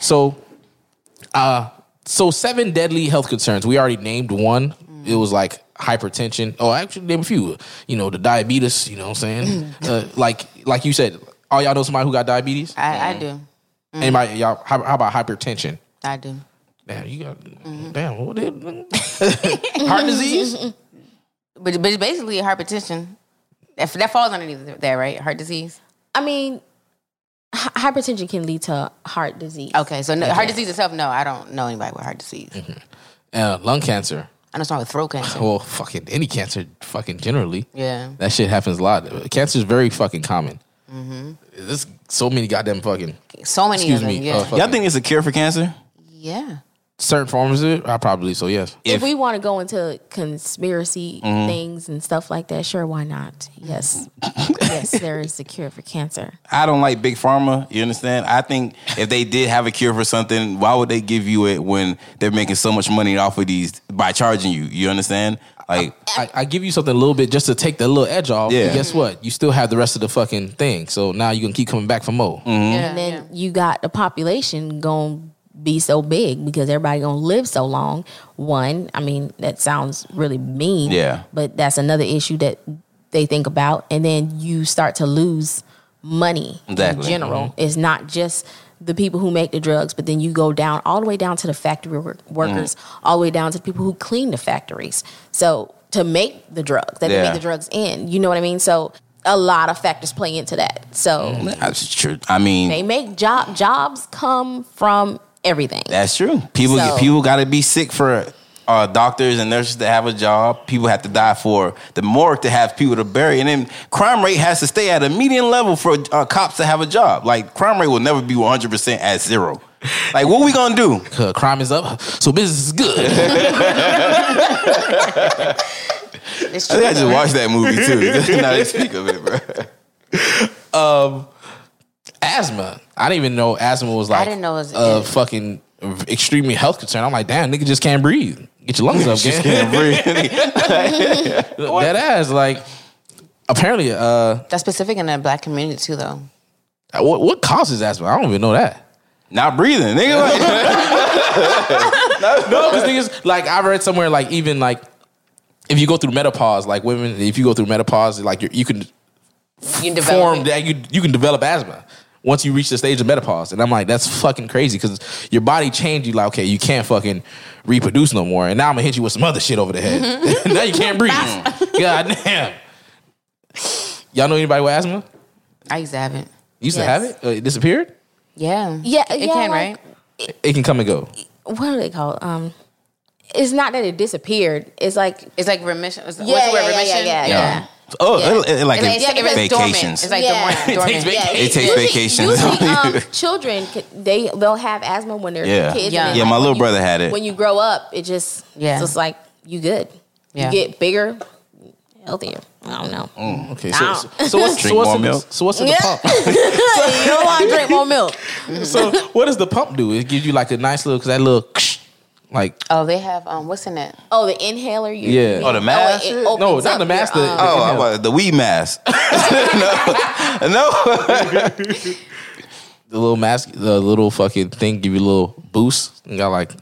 so, uh, so seven deadly health concerns. We already named one. Mm-hmm. It was like hypertension. Oh, actually, name a few. You know, the diabetes. You know what I'm saying? <laughs> uh, like, like you said, all y'all know somebody who got diabetes. I, I do. Anybody? Y'all? How, how about hypertension? I do. Damn, you got Mm-hmm. damn. What the- <laughs> heart disease? But but it's basically hypertension. That, that falls underneath that, right? Heart disease. I mean, hypertension can lead to heart disease. Okay, so no, heart disease itself. No, I don't know anybody with heart disease. Uh, lung cancer. I know someone with throat cancer. Well, fucking any cancer, fucking generally. Yeah. That shit happens a lot. Cancer is very fucking common. Mm-hmm. There's so many goddamn fucking. So many Excuse of them. me. Yeah. uh, fucking Y'all think it's a cure for cancer? yeah. Certain forms of it? I probably so. Yes. If, If- we want to go into conspiracy Mm-hmm. things and stuff like that, sure, why not? Yes, <laughs> yes, there is a cure for cancer. I don't like big pharma. You understand? I think if they did have a cure for something, why would they give you it when they're making so much money off of these by charging you? You understand? Like, I, I give you something a little bit just to take the little edge off. Yeah. Yeah. Guess what? You still have the rest of the fucking thing. So now you can keep coming back for more. Mm-hmm. Yeah, and then you got the population going to be so big because everybody going to live so long. One, I mean, that sounds really mean. Yeah. But that's another issue that they think about. And then you start to lose money Exactly. in general. Mm-hmm. It's not just the people who make the drugs, but then you go down all the way down to the factory wor- workers, mm. all the way down to the people who clean the factories. So to make the drugs, that they Yeah. make the drugs in, you know what I mean? So a lot of factors play into that. So mm, that's true. I mean, they make job jobs come from everything. That's true. People So- people got to be sick for uh, doctors and nurses to have a job. People have to die for the morgue to have people to bury, and then crime rate has to stay at a median level for uh, cops to have a job. Like crime rate will never be one hundred percent at zero. Like what we gonna do? <laughs> Uh, crime is up, so business is good. It's I think I just watched that movie too. <laughs> now they speak of it, bro. <laughs> asthma. I didn't even know asthma was like I didn't know it was- a fucking extremely health concern. I'm like, damn, nigga just can't breathe. Get your lungs up, Just gang. can't breathe. <laughs> That ass, like, apparently, uh, That's specific in the black community too, though. what, what causes asthma? I don't even know that. Not breathing, nigga. <laughs> Like, <laughs> No, because niggas, like, I read somewhere, like, even like, if you go through menopause, like women, if you go through menopause, like, you're, you can You can develop form it. that you you can develop asthma once you reach the stage of menopause. And I'm like, that's fucking crazy because your body changed you. Like, okay, you can't fucking reproduce no more. And now I'm gonna hit you with some other shit over the head. <laughs> now you can't breathe. God <laughs> damn. Y'all know anybody with asthma? I used to have it. You used to have it? Uh, it disappeared? Yeah. Yeah, It yeah, can, like- right? It can come and go. what do they call it? Um, it's not that it disappeared. It's like It's like remission. What's, Yeah, what's the word? yeah, yeah, remission? yeah, yeah. Oh, Yeah. it- it- like It's like, a- it's, dormant. vacations. It's like Yeah. dormant. It takes vacation. It takes usually, vacations. Usually, <laughs> um, children they they'll have asthma when they're Yeah. kids. Yeah. Yeah, like, my when little you- brother had it. When you grow up, it just Yeah. it's like you good. Yeah. You get bigger, healthier. I don't know. Okay, so, so, so what's, so what's more in the, milk. so what's in the pump? <laughs> you don't want to drink more milk. <laughs> so what does the pump do? It gives you like a nice little, cause that little, like, Oh, they have um. What's in it? Oh, the inhaler. You, Yeah. Oh, the mask? it No, opens not the mask, your, the- um, Oh, I'm about the weed mask. <laughs> no, no. <laughs> the little mask, the little fucking thing give you a little boost. You got like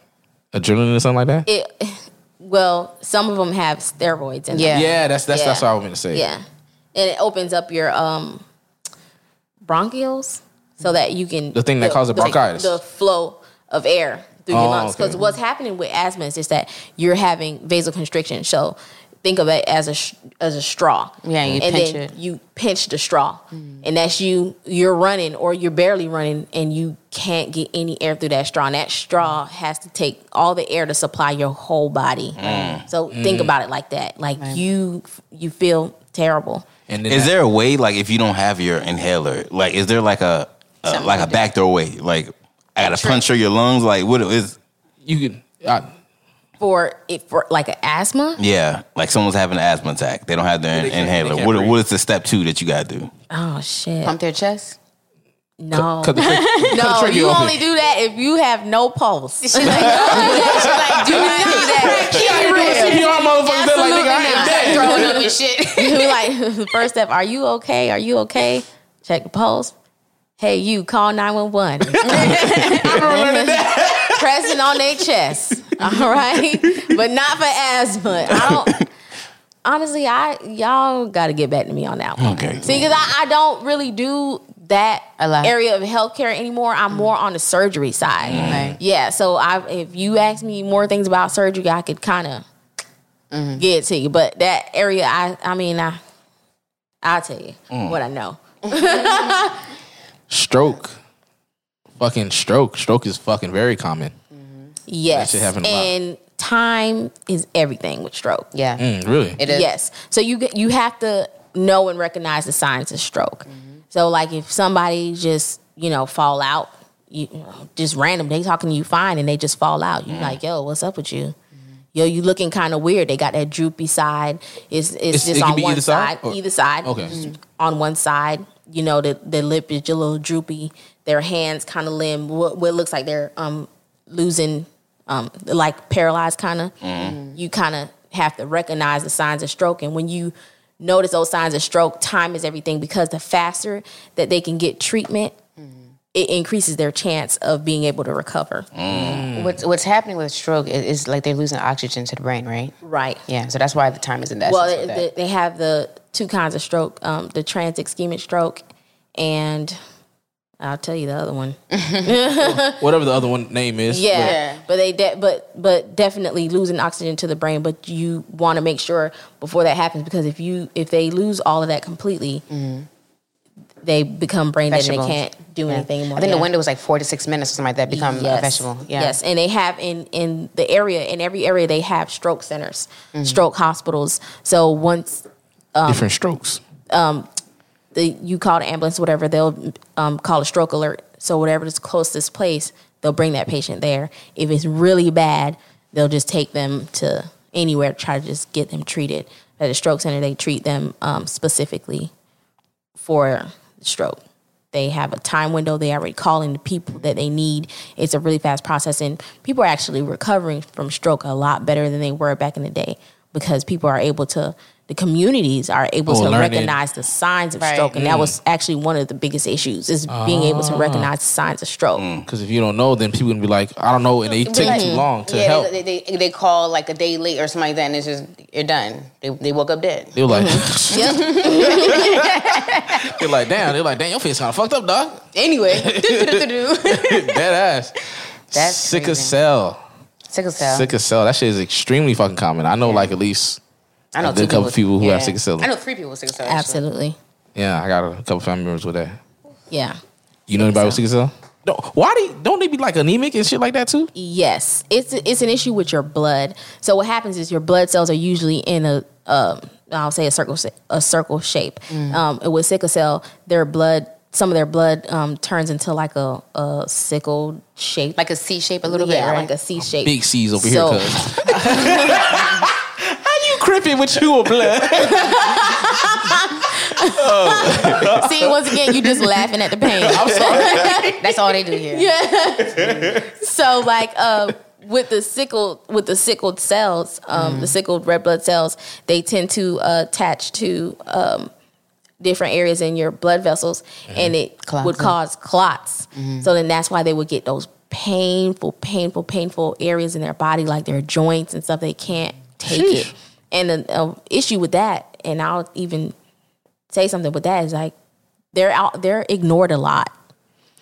adrenaline or something like that. it, well, some of them have steroids in Yeah. them. yeah, that's that's that's Yeah. what I was gonna say. Yeah. And it opens up your um bronchioles so that you can The thing that causes bronchitis. The flow of air through your Oh, lungs. Because okay. what's happening with asthma is just that you're having vasoconstriction. So think of it as a sh- as a straw. Yeah, you and pinch then it. Mm. you pinch the straw, and that's you. You're running or you're barely running, and you can't get any air through that straw. And that straw has to take all the air to supply your whole body. So think about it like that. Like you, you feel terrible. And Is that- there a way, like, if you don't have your inhaler, like, is there like a, a like a like that. backdoor way? Like, I gotta puncture your lungs. Like, what is? you can? I, For it for like an asthma. Yeah, like someone's having an asthma attack. They don't have their They inhaler. What, breathe. what is the step two that you gotta do? Oh shit! Pump their chest. No, cut the trick- <laughs> cut no, trachea you open. only do that if you have no pulse. She's like, <laughs> she's like, do not do that. CPR motherfuckers. They're like, nigga, I ain't dead. Throwing up and shit. you like first step. Are you okay? Are you okay? Check the pulse. Hey, you call nine one one. <laughs> <laughs> Pressing on their chest. All right, but not for asthma. I don't. Honestly, I y'all got to get back to me on that one. Okay. See, because I, I don't really do that area of healthcare anymore. I'm more on the surgery side. Mm-hmm. Right. Yeah. So I, if you ask me more things about surgery, I could kind of mm-hmm. get it to you. But that area, I, I mean, I, I'll tell you what I know. <laughs> Stroke. Fucking stroke. Stroke is fucking very common. Mm-hmm. Yes, shit happen a lot. and time is everything with stroke. Yeah, Mm, really? it is. Yes, so you get- you have to know and recognize the signs of stroke. Mm-hmm. So, like if somebody just you know fall out, you you know, just random, they talking to you fine, and they just fall out. You mm. like, yo, what's up with you? Yo, you looking kind of weird. They got that droopy side. It's it's, It's- it just can on be one either side, side, or- either side. Okay. Just on one side. You know, the the lip is a little droopy. Their hands kind of limp. What, what looks like they're um losing, um like paralyzed kind of. You kind of have to recognize the signs of stroke, and when you notice those signs of stroke, time is everything because the faster that they can get treatment, it increases their chance of being able to recover. What's what's happening with stroke is, is like they're losing oxygen to the brain, right? Right. Yeah, so that's why the time is in that. Well, essence they, that. they have the two kinds of stroke: um, the trans ischemic stroke, and I'll tell you the other one. <laughs> Whatever the other one name is. Yeah, Yeah. but they de- but but definitely losing oxygen to the brain. But you want to make sure before that happens because if you if they lose all of that completely, they become brain dead and they can't do Yeah. anything anymore. I think Yeah. the window was like four to six minutes or something like that. Become a vegetable. Yeah. Yes, and they have in in the area in every area they have stroke centers, Mm-hmm. stroke hospitals. So once Different strokes. the you call the ambulance, whatever, they'll um, call a stroke alert. So whatever is closest place, they'll bring that patient there. If it's really bad, they'll just take them to anywhere to try to just get them treated. At a stroke center, they treat them um, specifically for the stroke. They have a time window. They already calling the people that they need. It's a really fast process, and people are actually recovering from stroke a lot better than they were back in the day because people are able to. The communities are able Oh, to learning. recognize the signs of Right. stroke, and that was mm. actually one of the biggest issues is being able to ah. recognize the signs of stroke. Mm. Because if you don't know, then people gonna be like, I don't know, and they take like- too long to yeah, help. They, they, they, they call like a day late or something like that, and it's just you're done. They, they woke up dead. They're like, mm-hmm. <laughs> Yep. they're like, damn. They're like, damn, your face kind of fucked up, dog. Anyway, <laughs> <laughs> Dead ass. That's sick crazy. as cell. sickle cell. Sick as cell. That shit is extremely fucking common. I know, like at least. I know a good two couple people who have sickle cell. I know three people with sickle cell. actually. Absolutely. Yeah, I got a couple family members with that. Yeah. You know anybody with sickle cell? No. Why do you, don't they be like anemic and shit like that too? Yes, it's it's an issue with your blood. So what happens is your blood cells are usually in a um, I'll say a circle a circle shape. Um, with sickle cell, their blood some of their blood um, turns into like a, a sickle shape, Like a C shape, a little yeah, bit, right? like a C shape. Big C's over So- here, <laughs> <laughs> cuz. How you crippin' with you a blood? <laughs> <laughs> See, once again, you just laughing at the pain. I'm sorry. <laughs> That's all they do here. Yeah. so like uh with the sickle with the sickled cells um the sickled red blood cells they tend to uh, attach to um different areas in your blood vessels and it Clots would cause clots so then that's why they would get those painful painful painful areas in their body like their joints and stuff they can't take it and the uh, issue with that and i'll even say something with that is like they're out they're ignored a lot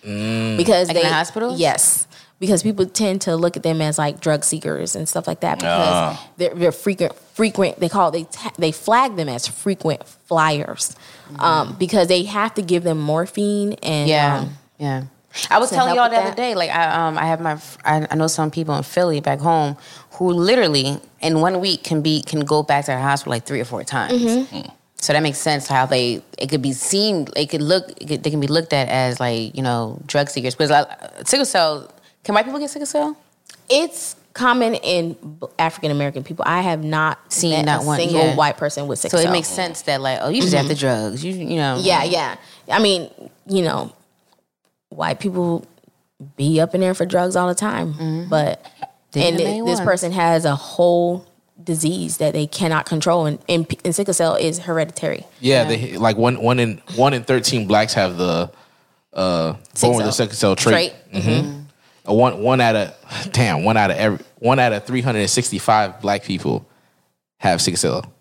because Like in they the hospitals? yes because people tend to look at them as like drug seekers and stuff like that because Ah. they're, they're frequent frequent they call they ta- they flag them as frequent flyers um, because they have to give them morphine and Yeah, um, yeah. I was telling y'all with the other that. day, like I um I have my f- I, I know some people in Philly back home who literally in one week can be can go back to the hospital like three or four times. Mm-hmm. So that makes sense how they it could be seen it could look it could, they can be looked at as like you know drug seekers because uh, sickle cell can white people get sickle cell? it's common in African American people. I have not Seen not a one, single yeah. white person with sickle. Cell. So it makes sense that like oh you just have the drugs you you know Yeah, yeah. I mean, you know, white people be up in there for drugs all the time, but They and it- this person has a whole disease that they cannot control, and, and, and sickle cell is hereditary. Yeah, they like one one in one in thirteen blacks have the uh born with the cell. sickle cell trait. Trait. hmm One one out of <sighs> damn one out of every one out of three hundred and sixty five black people have sickle cell.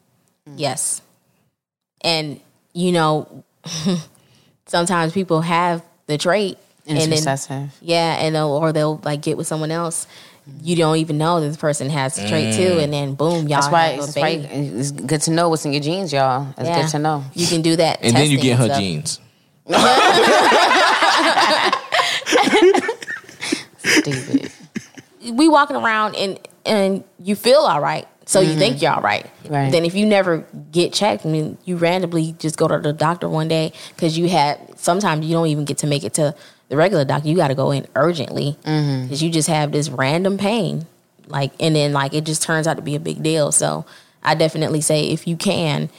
Yes, and you know, <laughs> sometimes people have the trait, and it's then recessive. Yeah, and they'll, or they'll like get with someone else. You don't even know that this person has the trait too, and then boom, y'all. That's why, have a that's why baby. it's good to know what's in your genes, y'all. It's Yeah. good to know. You can do that, And then you get her and stuff. genes. Stupid. We walking around and and you feel all right, so you think you're all right. Mm-hmm. Right. Then if you never get checked, I mean, you randomly just go to the doctor one day because you had. Sometimes you don't even get to make it to the regular doctor. You got to go in urgently because Mm-hmm. you just have this random pain, like, and then like it just turns out to be a big deal. So I definitely say if you can.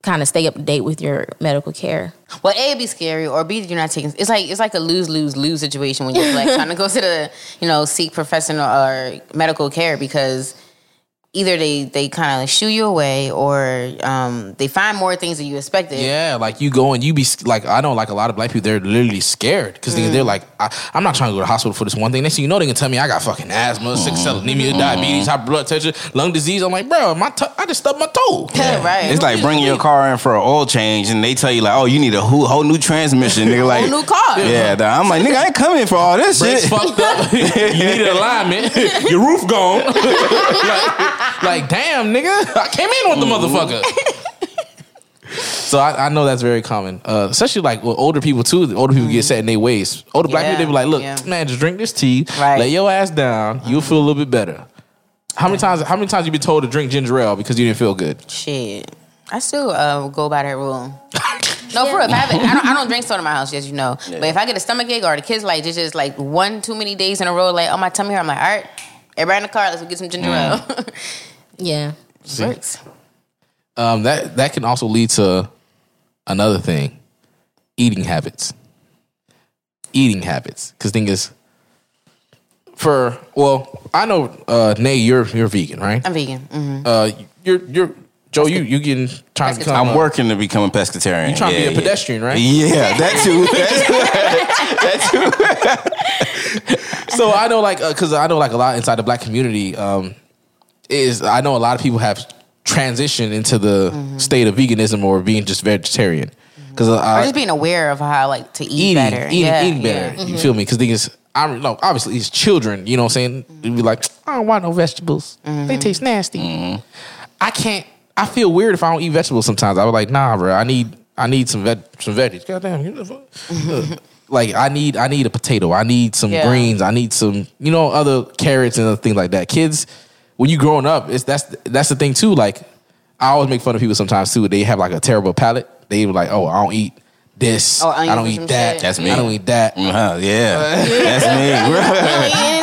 Kind of stay up to date with your medical care. Well, A, it'd be scary, or B, you're not taking. It's like it's like a lose lose lose situation when you're like <laughs> trying to go to the you know seek professional or medical care because either they they kind of shoo you away or um, they find more things than you expected. Yeah, like you go and you be like, I know like a lot of black people, they're literally scared because Mm. they're like, I, I'm not trying to go to the hospital for this one thing. Next thing you know, they can tell me I got fucking asthma, sickle cell anemia, diabetes, high blood pressure, lung disease. I'm like, bro, my to- I just stubbed my toe. <laughs> Yeah, right. It's like bringing your car in for an oil change, and they tell you like, "Oh, you need a whole, whole new transmission." Nigga, like, new car. Yeah, dawg. I'm like, nigga, I ain't coming for all this Brakes shit. fucked up. <laughs> you need an <laughs> alignment. Your roof gone. like, like, damn, nigga, I came in with the motherfucker. So I, I know that's very common, uh, especially like with older people too. The older people get set in their ways. Older black people, they be like, "Look, yeah. man, just drink this tea, Right. lay your ass down, you'll feel a little bit better." How many times? How many times you been told to drink ginger ale because you didn't feel good? Shit. I still uh, go by that rule. <laughs> No, for real. I, I, don't, I don't drink soda in my house, as you know. But if I get a stomach ache or the kids like, it's just like one too many days in a row, like, oh, my tummy hurt. I'm like, all right, everybody in the car, let's go get some ginger ale. <laughs> Yeah. Works. Um, that that can also lead to another thing: eating habits. Eating habits, because thing is, for well, I know, uh, Nay, you're you're vegan, right? I'm vegan. hmm Uh, you're you're Joe. You you getting trying to become? I'm a- working to become a pescatarian. You trying to be a yeah. pedestrian, right? Yeah, that too. <laughs> That too. <laughs> So I know, like, uh, because I know, like, a lot inside the black community um, is I know a lot of people have transitioned into the mm-hmm. state of veganism or being just vegetarian. Mm-hmm. Because Or I, just being aware of how, like, to eat eating, better. eating, yeah, eating better. yeah. You mm-hmm. feel me? Because thing is, I'm no, obviously it's children. You know what I'm saying? You'd be like, I don't want no vegetables. They taste nasty. I can't. I feel weird if I don't eat vegetables. Sometimes I was like, nah, bro. I need. I need some veg, some veggies. Goddamn. <laughs> you know the fuck? like I need. I need a potato. I need some Yeah. greens. I need some. You know, other carrots and other things like that. Kids, when you growing up, it's that's that's the thing too. Like I always make fun of people sometimes too. They have like a terrible palate. They were like, oh, I don't eat this. Oh, I don't eat that. shit. That's me. I don't eat that. Uh, yeah, that's me, <laughs> bro.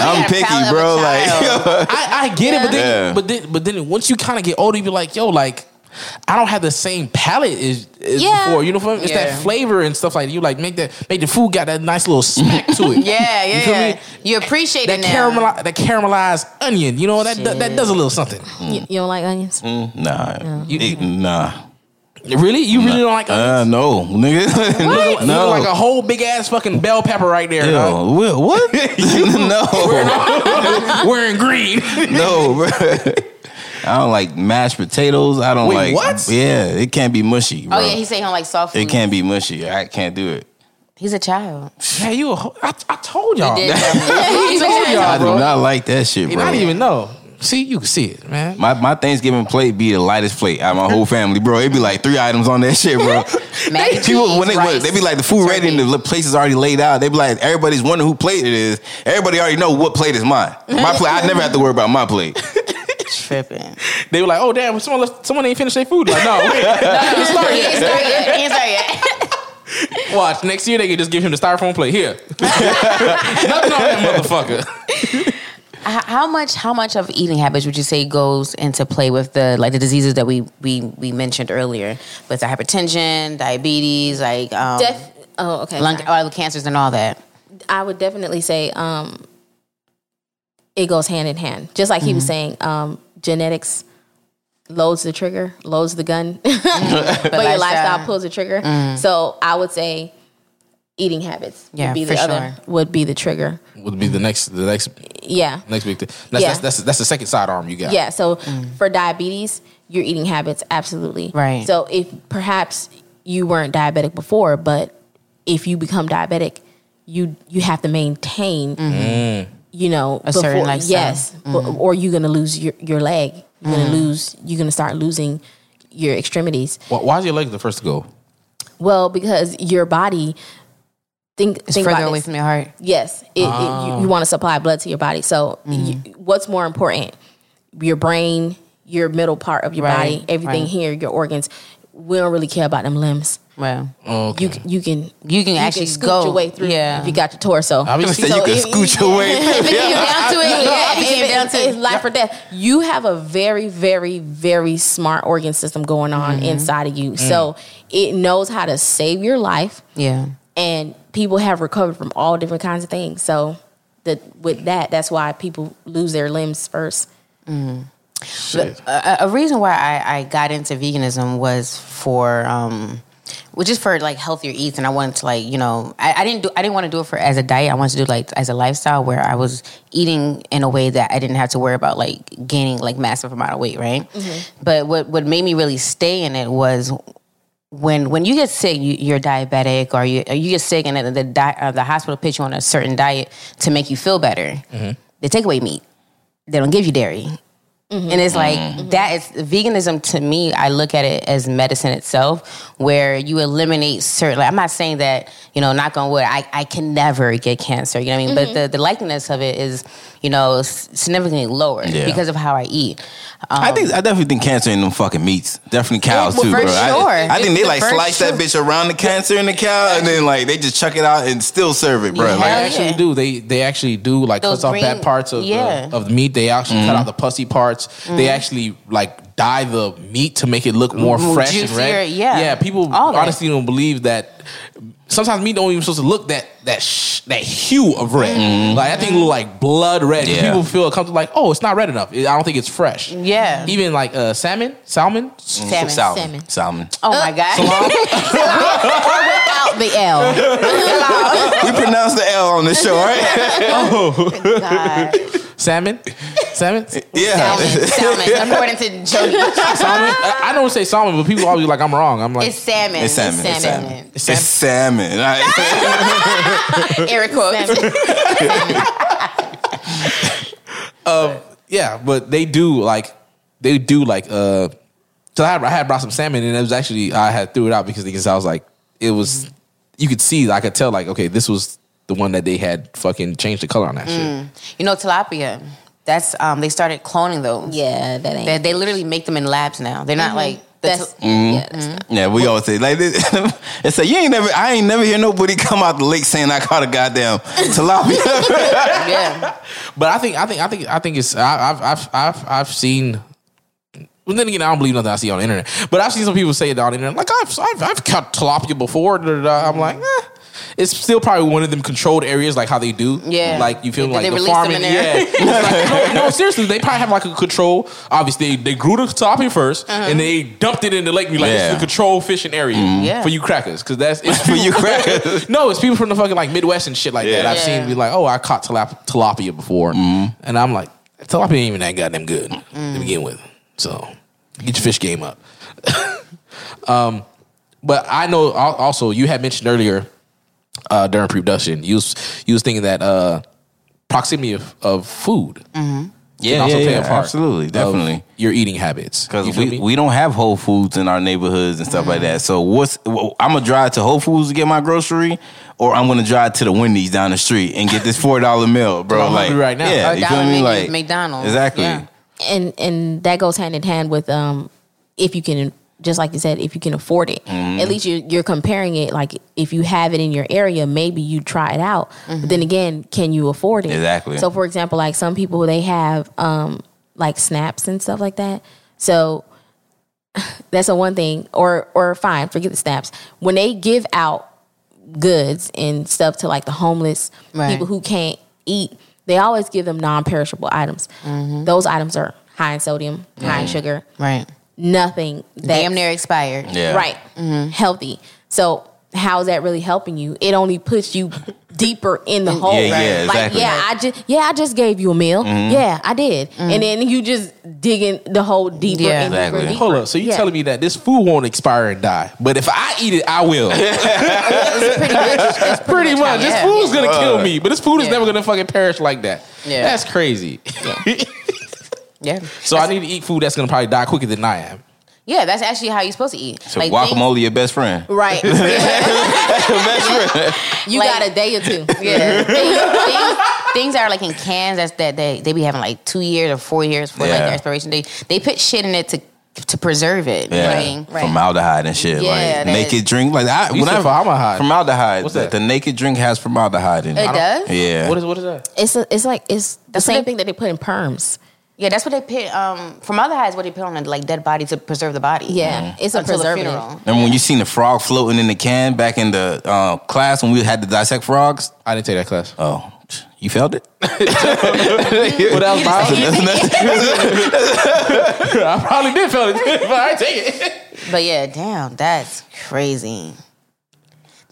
I'm picky, palate of a bro. Like. <laughs> I, I get it, but then, Yeah. but then, but then, once you kind of get older, you be like, yo, like, I don't have the same palate as, as Yeah. before. You know, what I mean? it's Yeah. that flavor and stuff like that. You like make that make the food got that nice little smack to it. Yeah, <laughs> yeah, You feel yeah. me? You appreciate That it now. caramel, that caramelized onion, you know that that, that does a little something. You, you don't like onions? nah, you It- nah. Really, you really don't like Uh, onions? no, nigga. <laughs> You look no. like a whole big ass fucking bell pepper right there. Ew, dog. what? what? <laughs> no, Wearing green. no, bro. I don't like mashed potatoes. I don't Wait, like. what? Yeah, it can't be mushy. Oh, bro. Oh, yeah, he said he don't like soft food. It can't be mushy. I can't do it. He's a child. Yeah, you. A, ho- I, I told y'all. Did I <laughs> tell me. told y'all, I do not like that shit, You bro. not even know. See, you can see it, man. My my Thanksgiving plate be the lightest plate out of my whole family, bro. It'd be like three items on that shit, bro. <laughs> Mac and People when they rice, they be like the food ready and the place is already laid out. They be like everybody's wondering who plate it is. Everybody already know what plate is mine. My plate. I never have to worry about my plate. <laughs> tripping. They were like, "Oh damn, someone left, someone ain't finished their food." Like, no, <laughs> wait, He ain't started yet. He ain't started yet. <laughs> watch next year they can just give him the styrofoam plate here. <laughs> Nothing on that motherfucker. How much? How much of eating habits would you say goes into play with the like the diseases that we we we mentioned earlier, with the hypertension, diabetes, like um, Def- oh, okay. lung, sorry. the cancers and all that? I would definitely say um, it goes hand in hand. Just like he was mm-hmm. saying, um, genetics loads the trigger, loads the gun, <laughs> but <laughs> your lifestyle. lifestyle pulls the trigger. Mm. So I would say eating habits Yeah, would be the other sure. would be the trigger. Would be the next, the next, Yeah. next big thing. That's Yeah. that's, that's that's the second sidearm you got. Yeah. So mm. for diabetes, your eating habits, absolutely. Right. So if perhaps you weren't diabetic before, but if you become diabetic, you you have to maintain, mm-hmm. mm. You know, A certain lifestyle. Yes, bu- mm-hmm. or you're gonna lose your your leg. You're gonna mm-hmm. lose. You're gonna start losing your extremities. Why, why is your leg the first to go? Well, because your body. Think, It's think further about away this. from your heart. Yes, it, it, you, ah. you want to supply blood to your body. So, you, mm-hmm. what's more important? Your brain, your middle part of your Right, body, everything right. here, your organs. We don't really care about them limbs. Well, Okay. You can you can You can actually scoot go- your way through. yeah. if you got your torso. I mean, Say see, you can if- scoot your way. <laughs> if it down to it, yeah, it if came down to it's it. life or death. You have a very, very, very smart organ system going on Mm-hmm. inside of you, so it knows how to save your life yeah. and people have recovered from all different kinds of things. So that with that, that's why people lose their limbs first. shit. a, a reason why I, I got into veganism was for um was is for like healthier eats and I wanted to like you know I, I didn't do I didn't want to do it for as a diet I wanted to do it like as a lifestyle where I was eating in a way that I didn't have to worry about like gaining like massive amount of weight right but what what made me really stay in it was when when you get sick, you, you're diabetic, or you or you get sick, and the the, di- uh, the hospital puts you on a certain diet to make you feel better. They take away meat. They don't give you dairy. And it's like that is veganism to me. I look at it as medicine itself, where you eliminate certain. Like, I'm not saying that you know, knock on wood, I, I can never get cancer. You know what I mean? But the the likeliness of it is, you know, significantly lower Yeah. because of how I eat. Um, I think I definitely think cancer in them fucking meats. Definitely cows Well, too, for bro. I- sure. I, think they For like slice that bitch around the cancer in the cow, and then like they just chuck it out and still serve it, bro. Yeah. They Like, Hell actually yeah. do. They they actually do like Those cut off green- bad parts of yeah. the, of the meat. They actually Mm-hmm. cut out the pussy parts. They actually like dye the meat to make it look more Mm, fresh and juicier, red. yeah. yeah. People All that. honestly don't believe that. Sometimes meat don't even supposed to look that that sh- that hue of red. Like that thing look like blood red. Yeah. People feel comfortable like, oh, it's not red enough. I don't think it's fresh. Yeah. Even like uh, salmon, salmon. Salmon. salmon, Salmon. salmon. Oh my god! <laughs> Without the L. <laughs> We pronounce the L on the show, right? oh. God. <laughs> Salmon, salmon, yeah. Salmon, salmon. According to Jody, salmon. I, I don't say salmon, but people always like I'm wrong. I'm like it's salmon. It's salmon. It's salmon. salmon. It's It's salmon. All right. Eric quotes. <laughs> Yeah, but they do like they do like uh. So I had, I had brought some salmon and it was actually I had threw it out because because I was like it was you could see I could tell like okay this was the one that they had fucking changed the color on that shit. You know tilapia. That's um. They started cloning those. Yeah, that ain't. They, they literally make them in labs now. They're not like the that's, til- yeah, that's not. Yeah, we always say like this. <laughs> and say you ain't never. I ain't never hear nobody come out the lake saying I caught a goddamn tilapia. <laughs> yeah. But I think I think I think I think it's I, I've I've I've I've seen. Well, then again, I don't believe nothing I see on the internet. But I've seen some people say it on the internet. Like I've I've, I've caught tilapia before. da, da, da. I'm like, eh. It's still probably one of them controlled areas, like how they do. Yeah. like you feel They- like they the release them farming. in there. <laughs> Yeah, like, no, no, <laughs> seriously, they probably have like a control. Obviously, they, they grew the tilapia 1st uh-huh. and they dumped it in the lake. And be like, Yeah. it's the control fishing area mm-hmm. Yeah. for you crackers, because that's <laughs> it's For you crackers. no, it's people from the fucking like Midwest and shit like that. I've seen be like, oh, I caught tilap- tilapia before, mm-hmm. and I'm like, tilapia ain't even that goddamn good to mm. begin with. So get your fish game up. um, but I know also you had mentioned earlier uh, during pre production. You was you was thinking that uh, proximity of, of food Mm-hmm. Yeah, also yeah, yeah, absolutely, definitely. your eating habits. Because we, me? we don't have Whole Foods in our neighborhoods and stuff like that. So what's I'm gonna drive to Whole Foods to get my grocery, or I'm gonna drive to the Wendy's down the street and get this four dollar <laughs> meal, bro. I'm like right now. yeah, Or you feel dollar me? menu, Like McDonald's. exactly. Yeah. and and that goes hand in hand with um if you can just like you said if you can afford it. Mm-hmm. at least you're, you're comparing it like if you have it in your area maybe you try it out. But then again can you afford it? Exactly. so for example like some people they have um like snaps and stuff like that. So <laughs> that's a one thing. Or or fine forget the snaps. When they give out goods and stuff to like the homeless Right. people who can't eat they always give them non-perishable items. Those items are high in sodium high in sugar. Right. Nothing that's Damn near expired. Yeah. right mm-hmm. healthy so how is that really helping you it only puts you <laughs> deeper in the hole Yeah, yeah, like exactly. yeah i just yeah i just gave you a meal mm-hmm. yeah i did mm-hmm. and then you just digging the hole deeper Yeah. and deeper Exactly. and deeper. Hold up. So you Yeah. telling me that this food won't expire and die, but if I eat it, I will. <laughs> It's pretty much. It's Pretty <laughs> much. This Yeah. food's gonna kill me, but this food is never gonna fucking perish like that. Yeah. That's crazy. Yeah. so I need to eat food that's gonna probably die quicker than I am. Yeah, that's actually how you're supposed to eat. So Like, guacamole, your best friend. right <laughs> <laughs> best friend. you Like- got a day or two things, <laughs> yeah, things, things, things are like in cans that's that they they be having like two years or four years for like Yeah. their expiration date. They put shit in it to to preserve it. Yeah, Right. Right. formaldehyde and shit. Yeah, like naked is- drink. Like I, You said formaldehyde. Formaldehyde. What's the, that? The naked drink has formaldehyde in it. It does? Yeah. What is what is that? it's a, it's like it's the That's same what- thing that they put in perms Yeah, that's what they put. Um, formaldehyde is what they put on a like dead body to preserve the body. yeah it's a Until preservative funeral. And when you seen the frog floating in the can back in the uh, class when we had to dissect frogs, I didn't take that class. oh, you felt it? <laughs> What else? <laughs> I probably did feel it, <laughs> but I take it. But yeah, damn, that's crazy.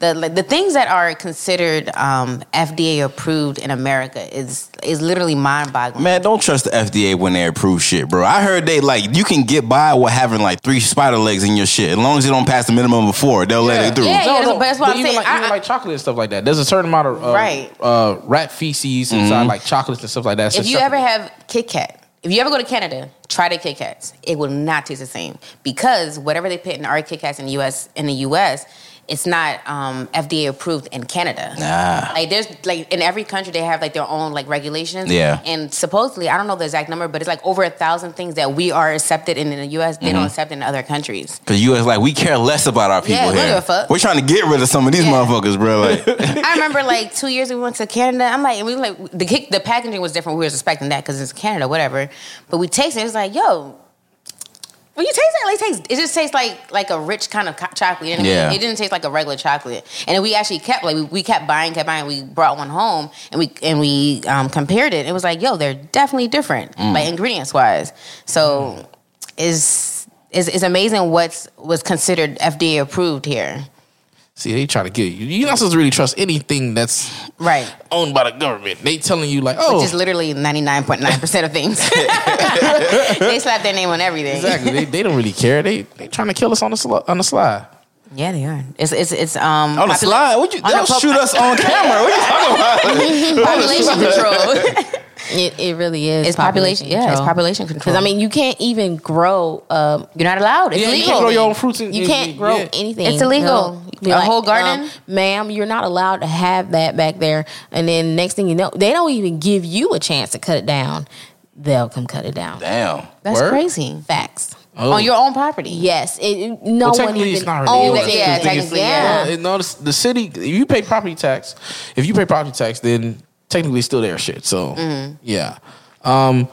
The like, the things that are considered um, FDA approved in America is is literally mind boggling. Man, don't trust the FDA when they approve shit, bro. I heard they like you can get by with having like three spider legs in your shit as long as you don't pass the minimum of four. They'll let it through. Yeah, yeah, that's- that's what I'm even saying. Like, I- even I- like chocolate and stuff like that. There's a certain amount of uh, Right. uh, rat feces inside like chocolates and stuff like that. if you ever have Kit Kat, if you ever go to Canada, try the Kit Kats. It will not taste the same because whatever they put in our Kit Kats in the US, in the US, it's not um, FDA approved in Canada. Nah. Like there's like in every country they have like their own like regulations. Yeah. And supposedly I don't know the exact number, but it's like over a thousand things that we are accepted in, in the US they Mm-hmm. don't accept in other countries. Cause is like we care less about our people Yeah, here. Fuck. We're trying to get rid of some of these Yeah. motherfuckers, bro. Like, <laughs> I remember like two years we went to Canada. I'm like, and we like the kick- the packaging was different. We were expecting that because it's Canada, whatever. But we tasted it. It was like, yo, when you taste it, like taste it just tastes like like a rich kind of co- chocolate. You know what I mean? Yeah. It didn't taste like a regular chocolate. And we actually kept like we, we kept buying, kept buying. We brought one home and we and we um, compared it. It was like, yo, they're definitely different, like ingredients wise. So is is is amazing what's was considered FDA approved here. See, they try to get you. You're not supposed to really trust anything that's Right. owned by the government. They telling you like, oh, which is literally 99.9% of things. <laughs> they slap their name on everything. exactly. They, they don't really care. They they trying to kill us on the sli- on the slide. Yeah, they are. It's it's it's um on the popula- slide, what you? They'll pop- shoot us on <laughs> camera. What are you talking about? <laughs> population control. <laughs> It, it really is. it's population. Yeah, it's population control. Because I mean, you can't even grow. Um, you're not allowed. It's Yeah, you illegal. can't grow your own fruits. And, you can't grow yeah. anything. It's illegal. No. Be A whole garden? um, ma'am. You're not allowed to have that back there. And then next thing you know, they don't even give you a chance to cut it down. They'll come cut it down. Damn. That's Word? crazy. Facts. Oh. On your own property. Yes. It, it- no Well, one technically, even it's not really owns it. Yeah, The technically, yeah. Well, no, the, the city. If you pay property tax, if you pay property tax, then technically it's still their shit. So Mm-hmm. yeah. Um.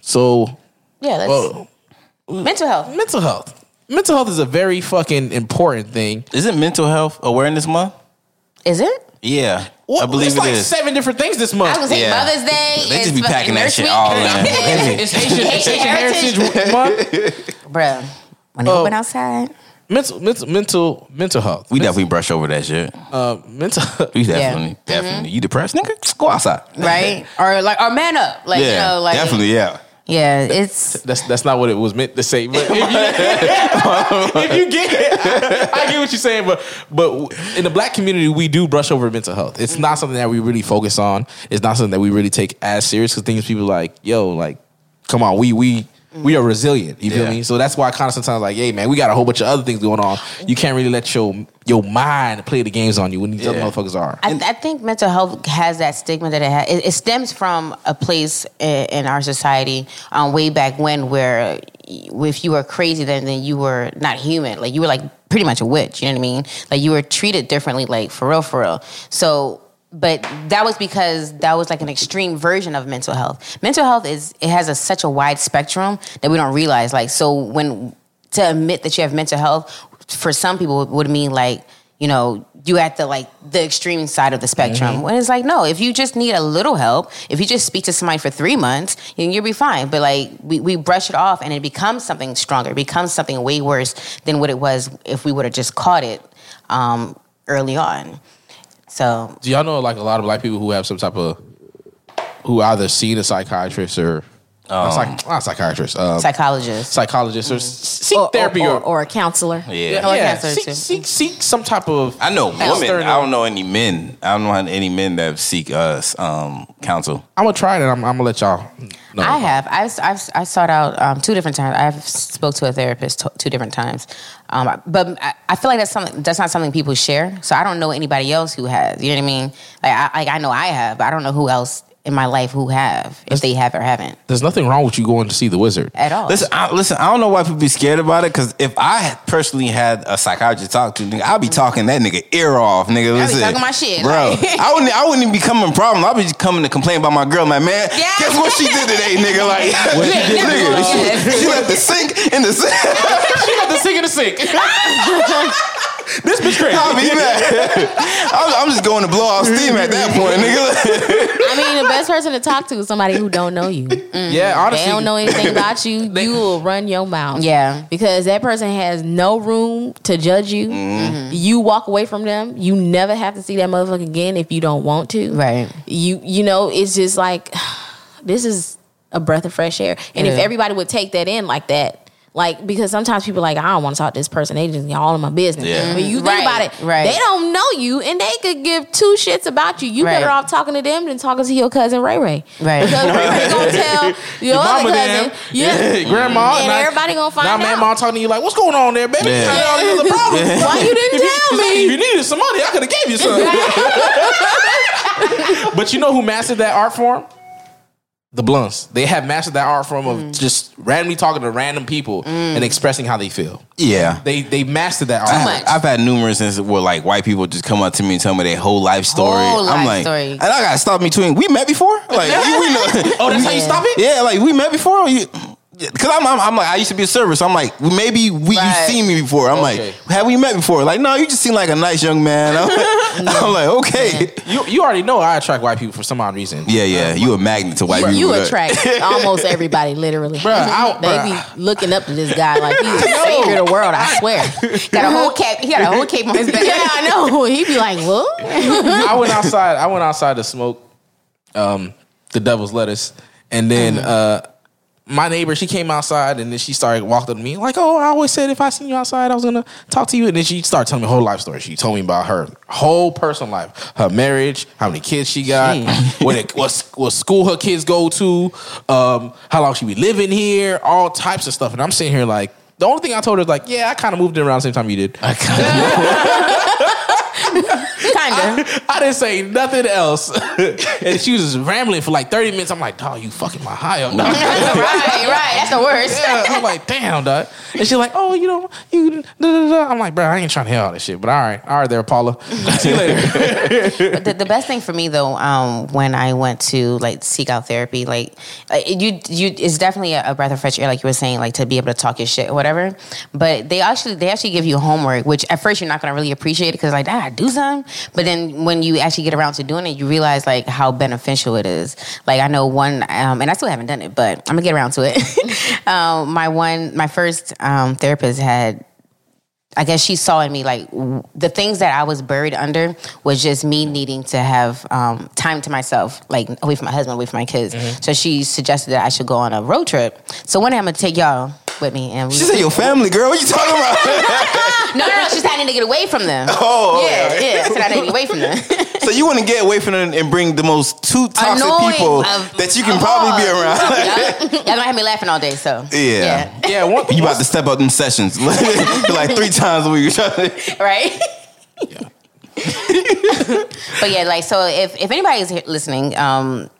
So Yeah, that's well, mental health. mental health. Mental health is a very fucking important thing. Is it Mental Health Awareness Month? Is it? Yeah, Well, I believe it's it like is. seven different things this month. I was gonna say Yeah. Mother's Day. They just be packing that shit Week. all in. it's Haitian, it's Haitian Heritage. Heritage Month. <laughs> Bruh, when they Oh. open outside. Mental, mental, mental, mental health. We definitely brush over that shit. uh, mental. <laughs> We definitely, definitely. You depressed, nigga? Go outside. Right? <laughs> or like or man up. Like, yeah, you know, like definitely. Yeah. Yeah, it's That's that's not what it was meant to say. But if you, if you get it, I get what you're saying. But but in the black community, we do brush over mental health. It's not something that we really focus on. It's not something that we really take as serious. Because things people like, yo, like, come on, we we. We are resilient, you feel Yeah. me? So that's why I kind of sometimes like, hey man, we got a whole bunch of other things going on. You can't really let your your mind play the games on you when these other motherfuckers are. I, I think mental health has that stigma that it has. It, it stems from a place in, in our society um, way back when, where if you were crazy, then then you were not human. Like you were like pretty much a witch. You know what I mean? Like you were treated differently, like for real, for real. So. But that was because that was like an extreme version of mental health. Mental health is it has a, such a wide spectrum that we don't realize. Like so, when to admit that you have mental health for some people would mean like you know you at the like the extreme side of the spectrum. When it's like no if you just need a little help if you just speak to somebody for three months then you'll be fine. But like we, we brush it off and it becomes something stronger. It becomes something way worse than what it was if we would have just caught it um, early on so Do y'all know like a lot of black people who have some type of who either seen a psychiatrist or not, psych, not psychiatrist, um, psychologist psychologist or s- seek Or, therapy or, or, or a counselor. Yeah. Oh, yeah, cancer seek, too. seek seek some type of. I know women. External. I don't know any men. I don't know any men that seek us um, counsel. I'm gonna try it. and I'm, I'm gonna let y'all. know. I have. I've, I've I sought out um, two different times. I've spoke to a therapist t- two different times, um, but I, feel like that's something that's not something people share. So I don't know anybody else who has. You know what I mean? Like I, like I know I have, but I don't know who else in my life who have if they have or haven't There's nothing wrong with you going to see the wizard. at all. Listen, I, listen. I don't know why people be scared about it. Because if I personally had a psychiatrist to talk to, nigga, I'd be talking that nigga ear off, nigga. be Listen, talking my shit, bro. like- I wouldn't. I wouldn't even be coming problem. I'd be just coming to complain about my girl. Like, man, Yeah. guess what she did today, nigga? Like, <laughs> What she did nigga, she, she left the sink in the sink. <laughs> she got the sink in the sink. <laughs> this bitch crazy. I'll be mad. <laughs> I'm, I'm just going to blow off steam at that point, nigga. I mean, the best person to talk to is somebody who don't know you. Yeah, honestly, They don't know anything about you. <laughs> You will run your mouth. Yeah. Because that person has no room to judge you. Mm-hmm. You walk away from them. You never have to see that motherfucker again if you don't want to. Right. You you know, it's just like <sighs> this is a breath of fresh air. And if everybody would take that in like that, like because sometimes people are like I don't want to talk to this person. They just all in my business. Yeah. But you think Right, about it, right. they don't know you, and they could give two shits about you. You Right. better off talking to them than talking to your cousin Ray Ray. Right. Because Ray Ray gonna <laughs> tell your, other cousin, them. yeah, grandma, and now- everybody gonna find now, out. man, mom talking to you like, "What's going on there, baby? Yeah. You all these other problems. <laughs> Why you didn't If you- tell If you needed some money, I could have gave you some." <laughs> but you know who mastered that art form? The Blunts. They have mastered that art form of mm. just randomly talking to random people and mm. expressing how they feel. Yeah. They they mastered that art. I form. have, I've had numerous instances where like white people just come up to me and tell me their whole life story. Whole I'm life like, story. and I gotta stop me tweeting. We met before? Like, we, we know. <laughs> Oh, that's how you stop it? Yeah, like we met before. Or you, Cause I'm, I'm, I'm like I used to be a server, so I'm like well, maybe we Right. you seen me before. I'm Okay. like, have we met before? Like, no, you just seem like a nice young man. <laughs> I'm, I'm like, okay, You you already know I attract white people for some odd reason. yeah, yeah, you a magnet to white people. You right? attract <laughs> almost everybody, literally. Bruh, I- they bruh. be looking up to this guy like he's the <laughs> savior of the world. I swear. got a whole cape. He got a whole cape on his back. yeah, I know. He be like, what? I went outside. I went outside to smoke um, the devil's lettuce, and then uh, my neighbor she came outside, and then she started walking up to me like, "Oh, I always said if I seen you outside, I was gonna talk to you." And then she started telling me her whole life story. She told me about her whole personal life, her marriage, how many kids she got, <laughs> what it, what what school her kids go to, um, how long she be living here, all types of stuff. And I'm sitting here like. The only thing I told her is like, yeah, I kind of moved in around the same time you did. Kind of. <laughs> I didn't say nothing else. <laughs> and she was just rambling for like 30 minutes. I'm like, dog, you fucking my high up, dog. <laughs> <laughs> right, right. That's the worst. yeah, I'm like, damn, dog. And she's like, oh, you know, you. Da, da, da. I'm like, bro, I ain't trying to hear all this shit. But all right, all right, there, Paula. See you later. the, the best thing for me though, um, when I went to like seek out therapy, like uh, you, you, it's definitely a, breath of fresh air, like you were saying, like to be able to talk your shit or whatever. But they actually, they actually give you homework, which at first you're not gonna really appreciate it because like, ah, I do something. But then when you actually get around to doing it, you realize like how beneficial it is. Like I know one, um, and I still haven't done it, but I'm gonna get around to it. <laughs> <laughs> um, my one, my first um, therapist had I guess she saw in me like w- the things that I was buried under was just me needing to have um, time to myself, like away from my husband, away from my kids. Mm-hmm. So she suggested that I should go on a road trip. So one day I'm gonna take y'all with me, and we, She said your family, girl. What you talking about? <laughs> no, no, no. She said I need to get away from them. <laughs> Oh, yeah, okay. yeah. I said I need to get away from them. <laughs> so you want to get away from them and bring the most two toxic Annoying people of- that you can of probably be around. Y'all, y'all gonna have me laughing all day. So Yeah. Yeah, one, You about to step up them sessions like three times a week. right? Yeah. but yeah, like so if if anybody's here listening, um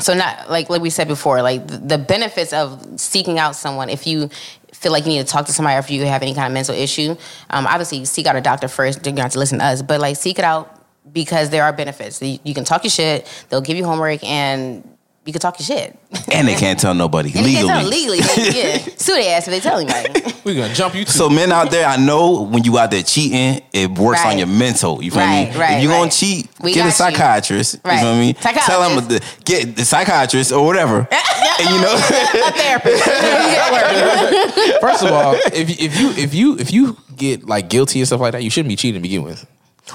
so not like like we said before, like the, benefits of seeking out someone if you feel like you need to talk to somebody or if you have any kind of mental issue, um obviously seek out a doctor first, you don't have to listen to us, but like seek it out because there are benefits. You, you can talk your shit, they'll give you homework and you can talk your shit. and they can't tell nobody <laughs> And you legally. can't tell legally. Like, yeah. <laughs> Sue their ass if they tell anybody. we're gonna jump you. To, So men out there, I know when you out there cheating, it works Right. on your mental. You feel Right, me? right, if you gonna cheat, We get a got you. psychiatrist. You, Right. feel me? Tell Psychologist. them to get the psychiatrist or whatever. <laughs> and you know, a therapist. First of all, if you- if you if you if you get like guilty and stuff like that, you shouldn't be cheating to begin with.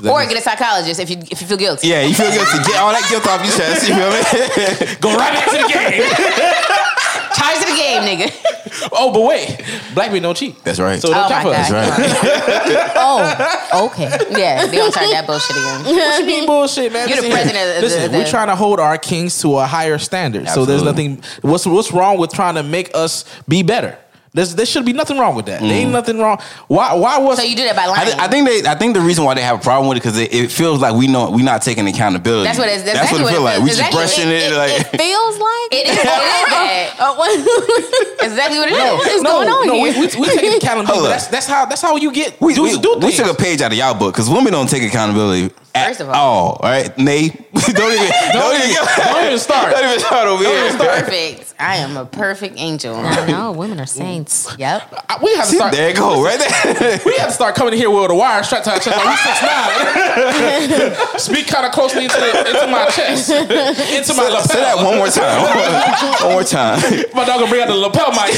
That or get a psychologist if you if you feel guilty. yeah, you feel guilty. Get all that guilt off your chest. You feel me? <laughs> go right back to the game. <laughs> Charge to the game, nigga. oh, but wait, black men don't cheat. That's right. So don't Oh count my for us. God. That's right. <laughs> Oh, okay. Yeah, they don't start that bullshit again. What you mean bullshit, man? You're the Listen here. president of the- Listen, the- we're trying to hold our kings to a higher standard. So there's nothing. What's what's wrong with trying to make us be better? There's, there should be nothing wrong with that. There ain't mm. nothing wrong. Why? Why was? So you do that by I, lying. th- I think they. I think the reason why they have a problem with it because it, it feels like we know we're not taking accountability. That's what it is. That's That's what it exactly what it like. We feels. just brushing it, like. It <laughs> feels like it is, it is that. <laughs> <laughs> Oh, oh, exactly what it is. no, is no, going on no. here? We, we, we taking accountability. Hold but up. That's that's how that's how you get We, dudes we, to do we took a page out of y'all book because women don't take accountability at First of all. all. all right? Nay, <laughs> <laughs> don't even, don't, even, <laughs> don't even start. Don't even start over here. I'm perfect. I am a perfect angel. I know women are saints. Yep. I- we have to See, start. there you go, right there. We have to start coming in here with a wire strapped to our chest like we six nine. Speak kind of closely into, the, into my chest, into my lapel. Say that one more time. One more time. My dog gonna bring out the lapel mic.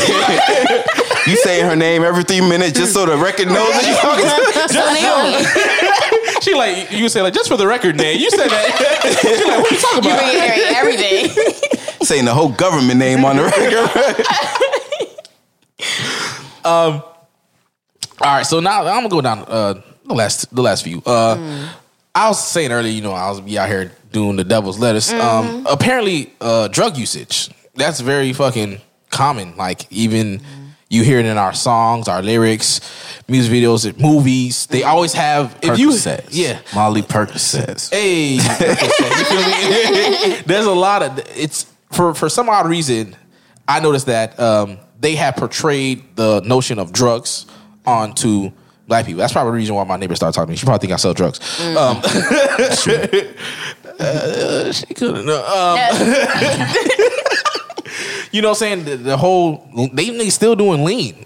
You saying her name every three minutes just so the record knows that you're talking. So Naomi, she like you say like just for the record, Nate. You said that. <laughs> She like what are you talking about? bring it every day. <laughs> Saying the whole government name on the record. <laughs> Um. All right, so now I'm gonna go down uh, the last the last few. Uh, I was saying earlier, you know, I was be out here doing the devil's lettuce. Um, apparently, uh, drug usage that's very fucking common. Like even you hear it in our songs, our lyrics, music videos, movies. They always have if you Percocets. yeah. Molly Percocets. Hey, you feel me? <laughs> There's a lot of it's for for some odd reason. I noticed that um, they have portrayed the notion of drugs onto black people. That's probably the reason why my neighbor started talking to me. She probably think I sell drugs. Um, <laughs> uh, she couldn't. Um, <laughs> you know what I'm saying? The, the whole they they still doing lean.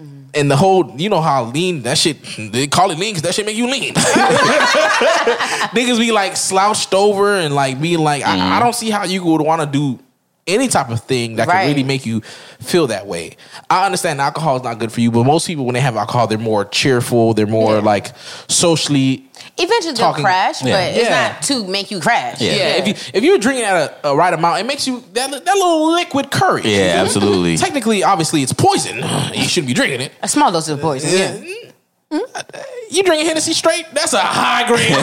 Mm-hmm. And the whole, you know how lean that shit. They call it lean because that shit make you lean. <laughs> Niggas be like slouched over and like being like, I, I mm-hmm. don't see how you would want to do any type of thing that Right. can really make you feel that way. I understand alcohol is not good for you, but most people when they have alcohol, they're more cheerful. They're more Yeah. like socially Eventually they'll Talking- crash, but Yeah. it's Yeah. not to make you crash. Yeah. Yeah, if you if you're drinking at a, a right amount, it makes you that that little liquid courage. Yeah, mm-hmm. absolutely. Technically, obviously, it's poison. You shouldn't be drinking it. a small dose of poison. Yeah. You drinking Hennessy straight? That's a high grade.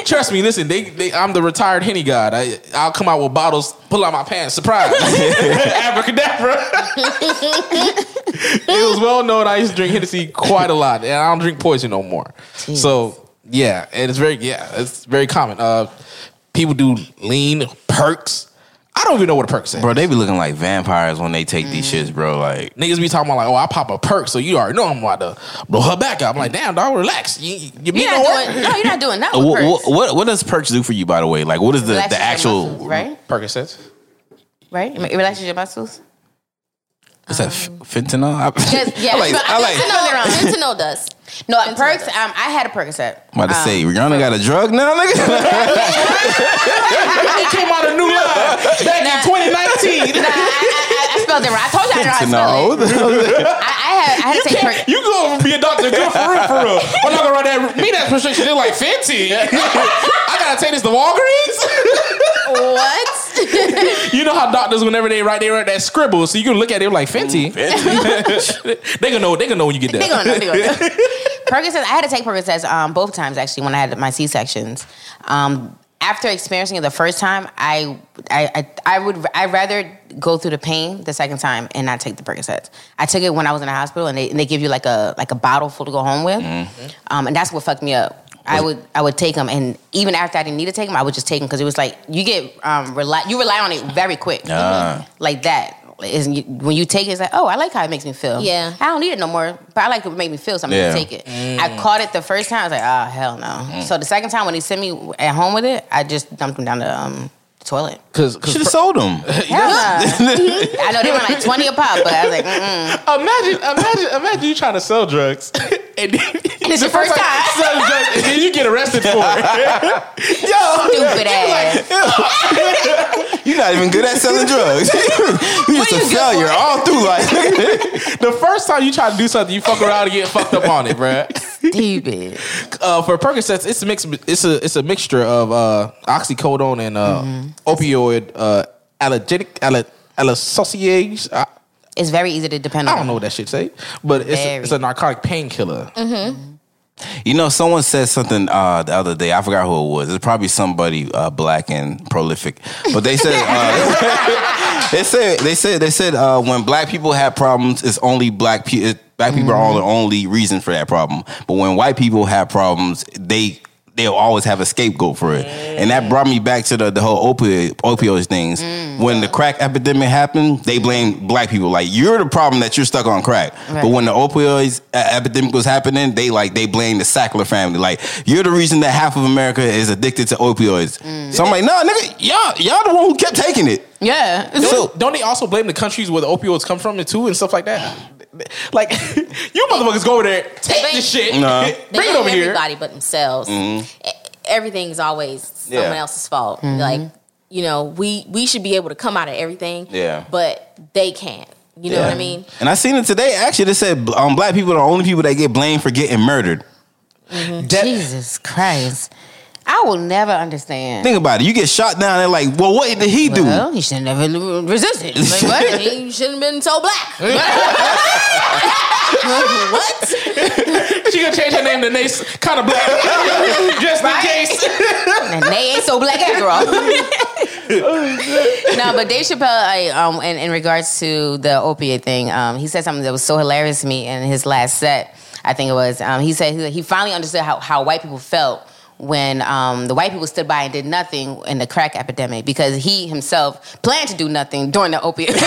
<laughs> Trust me. Listen, they, they I'm the retired Henny god. I I'll come out with bottles, pull out my pants, surprise, <laughs> abracadabra. it was well known I used to drink Hennessy quite a lot, and I don't drink poison no more. So yeah, and it's very yeah, it's very common. Uh, people do lean perks. I don't even know what a perk is. Bro, they be looking like vampires when they take these shits, bro. Like, Niggas be talking about like, oh, I pop a perk, so you already know I'm about to blow her back up. I'm like, damn, dog, relax. You, you, you mean You're no not work? doing no, you're not doing that uh, with what, perks. what, what, what does perks do for you, by the way? Like, what is the, Relaxes the your actual. muscles, right? Percocets. Right? It relaxes your muscles. Is that f- fentanyl? I, Just- yeah, I like. but I like. Fentanyl, fentanyl <laughs> does. No, perks. Um, I had a Percocet. I'm about to Um, say, Rihanna got a drug now, nigga. <laughs> It came out a new line back in 2019. Nah, I, I, I spelled it different. I told you I know how to smell it. No, <laughs> I, I had I had to take. Per- You go be a doctor, good for real, for real. I'm not gonna write that. Me that prescription is like fifty. I gotta take this to Walgreens. What? You know how doctors, whenever they write, they write that scribble, so you can look at it like Fenty. <laughs> they gonna know. They gonna know when you get there. They gonna know. They gonna know. <laughs> Percocets. I had to take Percocets um, both times actually when I had my C sections. Um, after experiencing it the first time, I, I I I would I rather go through the pain the second time and not take the Percocets. I took it when I was in the hospital, and they, and they give you like a like a bottle full to go home with, um, and that's what fucked me up. I would I would take them, and even after I didn't need to take them, I would just take them because it was like you get um, rely you rely on it very quick, Ah. like that. Is when you take it, it's like, oh, I like how it makes me feel. Yeah. I don't need it no more, but I like it make me feel something Yeah. to take it. I caught it the first time, I was like, oh hell no. So the second time when he sent me at home with it, I just dumped them down the um, toilet. Cause, should cause have sold them. Hell no. I know they were like twenty a pop, but I was like, mm imagine, imagine, imagine you trying to sell drugs, <laughs> and, then, And it's your first time. selling drugs, and then you get arrested for it. <laughs> Yo, stupid ass. <laughs> You're not even good at selling drugs. You're just a you good failure all through life. the first time you try to do something, you fuck around and get fucked up on it, bruh. Stupid. Uh, for Percocets, it's a mix. It's a it's a mixture of uh, oxycodone and uh, opioid uh, allergenic alle, allosociates. I, It's very easy to depend on. I don't know what that shit say, but it's a, it's a narcotic painkiller. You know, someone said something uh, the other day. I forgot who it was. It's probably somebody uh, black and prolific, but they said uh, <laughs> they said they said they said uh, when black people have problems, it's only black people. Black people are all the only reason for that problem. But when white people have problems, they they'll always have a scapegoat for it. And that brought me back to the, the whole opioid opioids things. When the crack epidemic happened, they blamed black people. Like you're the problem that you're stuck on crack. But when the opioids uh, epidemic was happening, they like they blamed the Sackler family. Like you're the reason that half of America is addicted to opioids. So I'm like, nah, nigga, y'all y'all the one who kept taking it. Yeah. So Don't they also blame the countries where the opioids come from too and stuff like that? Like <laughs> you motherfuckers go over there, take blame- this shit, Nah. <laughs> Bring it blame over here. everybody but themselves. Mm-hmm. E- Everything's always Yeah. someone else's fault. Mm-hmm. Like you know, we we should be able to come out of everything. Yeah. but they can't. You know what I mean? And I seen it today. Actually, they said um, black people are the only people that get blamed for getting murdered. Mm-hmm. Jesus Christ. I will never understand. Think about it. You get shot down. They're like, well, what did he do? Well, he should never resisted. Like, what? <laughs> He shouldn't have been so black. <laughs> what? She gonna change her name to Nace, kind of black, <laughs> just in case. and they ain't so black after all. no, but Dave Chappelle, I, um, in, in regards to the opiate thing, um, he said something that was so hilarious to me in his last set. I think it was. Um, he said he, he finally understood how, how white people felt when um, the white people stood by and did nothing in the crack epidemic because he himself planned to do nothing during the opiate. <laughs> I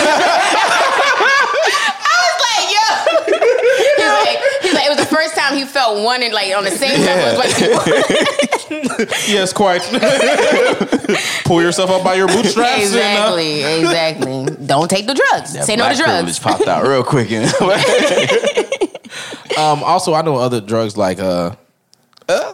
was like, yo. He's like, he's like, it was the first time he felt one and like on the same level as white people. <laughs> yes, quite. <laughs> Pull yourself up by your bootstraps. And, uh, Exactly, exactly. Don't take the drugs. That Say no to black privilege drugs. popped out real quick. um, also, I know other drugs like uh, uh,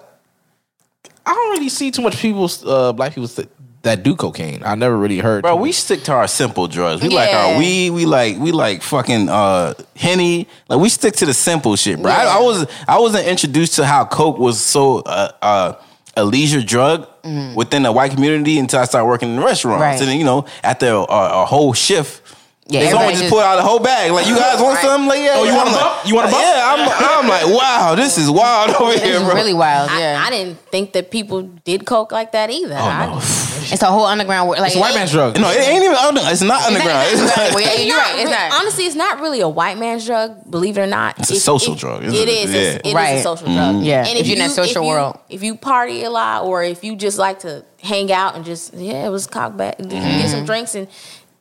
I don't really see too much people, uh, black people th- that do cocaine. I never really heard. Bro, we stick to our simple drugs. We like our weed. We like we like fucking uh henny. Like we stick to the simple shit, bro. I, Yeah. I was I wasn't introduced to how coke was so uh, uh a leisure drug within the white community until I started working in the restaurants. Right. And you know, after a, a whole shift. Yeah, Yeah, someone just just- pull out a whole bag. Like, you guys want Right. something? Like, yeah. Oh, you want a I'm bump? like- You want a bump? Yeah, I'm, I'm like, wow, this is wild over It's here, bro. really wild. Yeah, I didn't think that people did coke like that either. Oh, I- no. it's a whole underground. wor- Like It's a white man's drug. No, it ain't even under. It's not underground. It's Well, not, yeah, you're right. It's not. Honestly, it's not really a white man's drug. Believe it or not, It's a social drug, It it? is. Yeah. It's, it is Right. a social mm-hmm. drug. Yeah. And If you're in that social if you, world. if you party a lot, or if you just like to hang out and just yeah, it was cock back, get mm-hmm. some drinks and.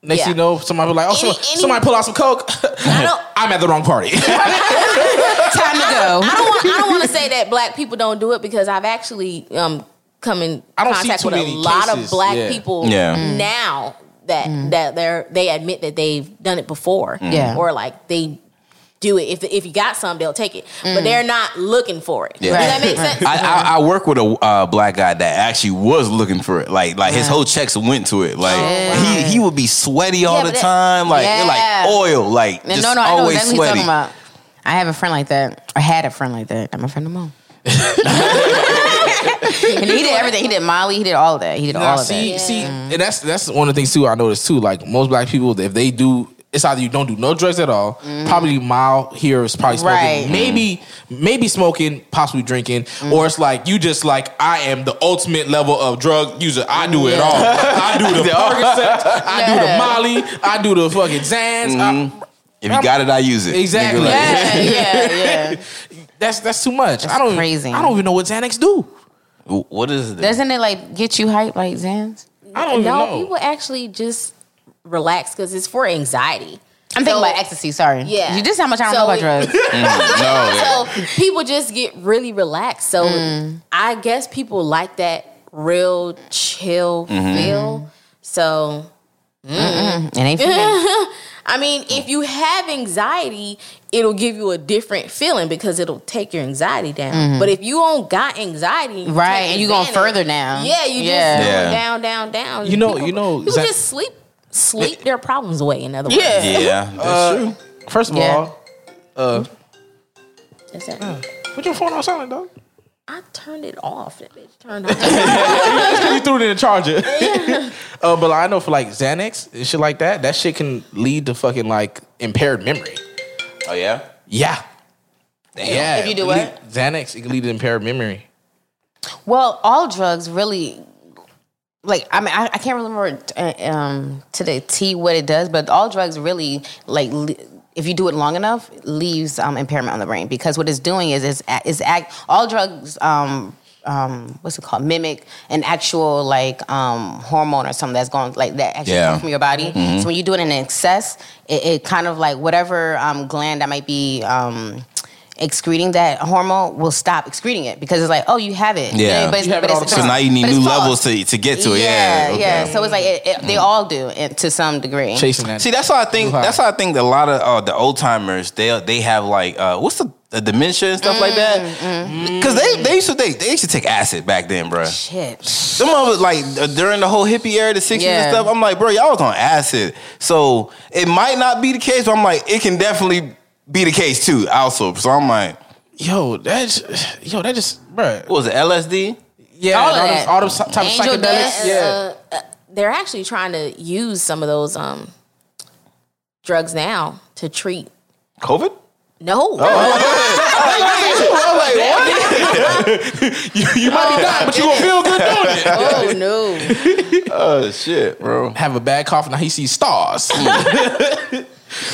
Next yeah. thing you know, somebody be like, "Oh, Any- somebody, any- somebody pull out some coke." <laughs> I'm at the wrong party. <laughs> Time to go. <laughs> I don't want. I don't want to say that black people don't do it because I've actually um, come in I don't contact with a lot cases, of black yeah. people Yeah. Mm. now that that they're they admit that they've done it before. Yeah. or like they do it. If if you got some, they'll take it, but they're not looking for it. Yeah. Does that make sense? I, I, I work with a uh, black guy that actually was looking for it. Like like his whole checks went to it. Like he he would be sweaty all Yeah, the that- time. Like Yeah. like oil. Like No, just no, no, I know always exactly sweaty. you're talking about. I have a friend like that. I had a friend like that. I'm a friend of mine. <laughs> and he did everything. He did Molly. He did all of that. He did Now, all of see, that. see, and that's that's one of the things too. I noticed too. Like most black people, if they do, it's either you don't do no drugs at all. Mm-hmm. Probably mild here is probably smoking. Right. Maybe maybe smoking, possibly drinking, mm-hmm. or it's like you just like I am the ultimate level of drug user. I do it all. I do the <laughs> Percocet. I do the Molly. I do the fucking Xans. I- mm-hmm. If you got it, I use it. Exactly. Like- Yeah, yeah, yeah. <laughs> that's that's too much. I don't even- crazy. I don't even know what Xanax do. What is it? Doesn't it like get you hype like Xans? I don't even no, know. people actually just relax because it's for anxiety. I'm thinking So- about ecstasy. Sorry. Yeah. You just how much I don't So know about it- drugs. <laughs> Mm, no. yeah. So people just get really relaxed. So mm. I guess people like that real chill mm-hmm. feel. So mm. it ain't for me. <laughs> I mean, if you have anxiety, it'll give you a different feeling because it'll take your anxiety down. Mm-hmm. But if you don't got anxiety, Right, take and you going further down. Yeah, you Yeah. just Yeah. down, down, down. You know- People- you know, people Xan- just sleep, sleep their problems away. In other words, Yeah. Yeah, <laughs> that's Uh, true. First of Yeah. all, uh, That's it. put your phone on silent, dog. I turned it off. That bitch turned <laughs> off. you threw it in the charger. <laughs> uh, but I know for like Xanax and shit like that, that shit can lead to fucking like impaired memory. Oh yeah. Yeah. Yeah. If you do lead- what? Xanax, it can lead to impaired memory. Well, all drugs really, like I mean, I, I can't remember uh, um, to the T what it does, but all drugs really like. If you do it long enough, leaves um, impairment on the brain because what it's doing is is is act. All drugs, um, um, what's it called? Mimic an actual like um, hormone or something that's going like that actually Yeah. from your body. So when you do it in excess, it, it kind of like whatever um, gland that might be. Um, excreting that hormone will stop excreting it because it's like oh you have it Yeah. but it's, You but it it's- So now you need new false. levels to to get to it. yeah, Yeah, yeah. okay. So it's like it, it, they all do it to some degree. Chasing that. See, that's why I think that's why I think a lot of uh, the old timers they they have like uh, what's the, the dementia and stuff like that because they they used to they, they used to take acid back then, bro. Shit. Some of it like uh, during the whole hippie era, the sixties Yeah. and stuff. I'm like, bro, y'all was on acid, so it might not be the case, but I'm like, it can definitely be the case too. Also, so I'm like, Yo, that's yo, that just bruh. what was it LSD? Yeah, All all, of all, that. them, all them type of psychedelics. dust. Yeah. Uh, uh, they're actually trying to use some of those um, drugs now to treat. COVID? No, <laughs> <laughs> you, you might be dying, but you gonna feel good doing it. <laughs> oh no. Oh shit, bro. Have a bad cough, now he sees stars.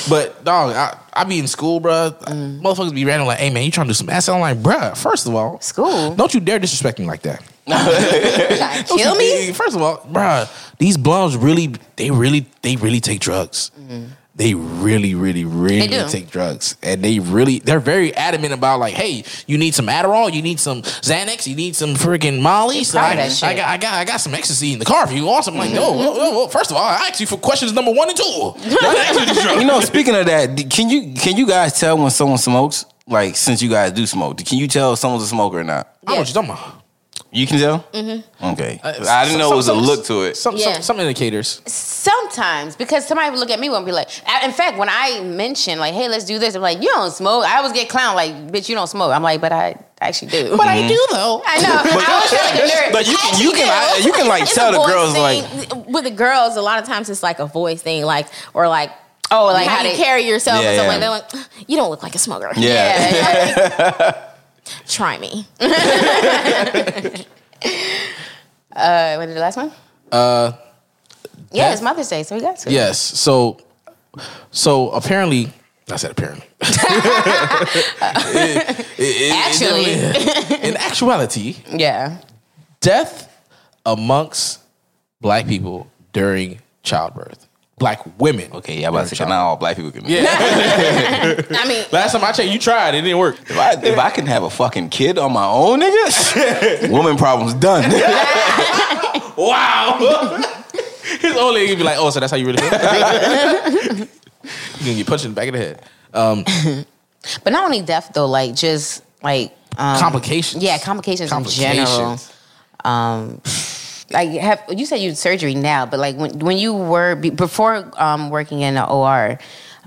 But dog, I, I be in school, bruh. Mm. Motherfuckers be random like, hey man, you trying to do some ass?" I'm like, bruh, first of all, School. don't you dare disrespect me like that. <laughs> Kill me? First of all, bruh, these blondes really, they really, they really take drugs. Mm. They really, really, really They take drugs, and they really, they're very adamant about like, hey, you need some Adderall, you need some Xanax, you need some freaking Molly. So I, that shit. I got, I got, I got some ecstasy in the car if you want some. Like, no, no, no, no. first of all, I asked you for questions number one and two. You these drugs. You know, speaking of that, can you can you guys tell when someone smokes? Like, since you guys do smoke, can you tell if someone's a smoker or not? I know what you're talking about. You can tell. Mm-hmm. Okay, I didn't know it was a look to it. Some, Yeah. some, some indicators. Sometimes because somebody would look at me and be like, in fact, when I mention like, hey, let's do this, I'm like, you don't smoke. I always get clowned like, bitch, you don't smoke. I'm like, but I actually do. But I do though. I know. I always feel like a nerd. But you can- you can- I- you can, like, It's tell the girls, thing. with the girls. A lot of times it's like a voice thing, like or like Oh, like how, how you they carry yourself Yeah, or something. yeah. Like, they're like, you don't look like a smoker. Yeah. <laughs> <laughs> Try me. <laughs> Uh, what did the last one? Uh, Yeah, it's Mother's Day, so we got to. Yes. So, so apparently, I said apparently. <laughs> It- it- it- Actually. it- in actuality, Yeah. death amongst black people during childbirth, black women. Okay, yeah, I'm about to say, not all black people can. Yeah. <laughs> I mean, Last time I checked, you tried. It didn't work. If I, if I can have a fucking kid on my own, nigga, <laughs> woman problems done. <laughs> Wow. His old lady be like, "Oh, so that's how you really feel?" you gonna get punched in the back of the head. Um, But not only death though, like just like um, Complications. Yeah, complications, in general. Complications. Um, like have you said you had surgery now, but like when when you were before um, working in the OR,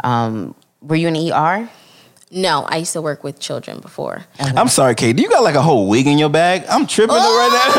um, were you in the ER? No, I used to work with children before. I'm sorry, Kate. Do you got like a whole wig in your bag? I'm tripping right now.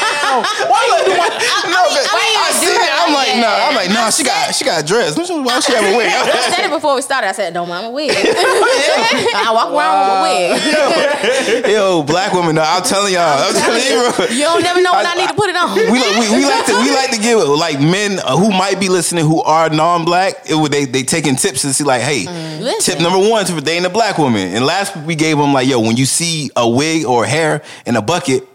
<laughs> <laughs> No, but I, see it. I'm like, no. I'm like, no. She got, she got dressed. Why she have a <laughs> wig? I said it before we started. I said, "Don't mind my wig." <laughs> I walk around with my wig. Yo, black women. though, I'm telling y'all. I'm telling you. You don't never know when I, need to put it on. <laughs> we, like, we, we like to we like to give it like men who might be listening who are non-black. It would they they taking tips and see like, hey, Mm. Tip number one for dating a black woman. And last week we gave them like, yo, when you see a wig or hair in a bucket.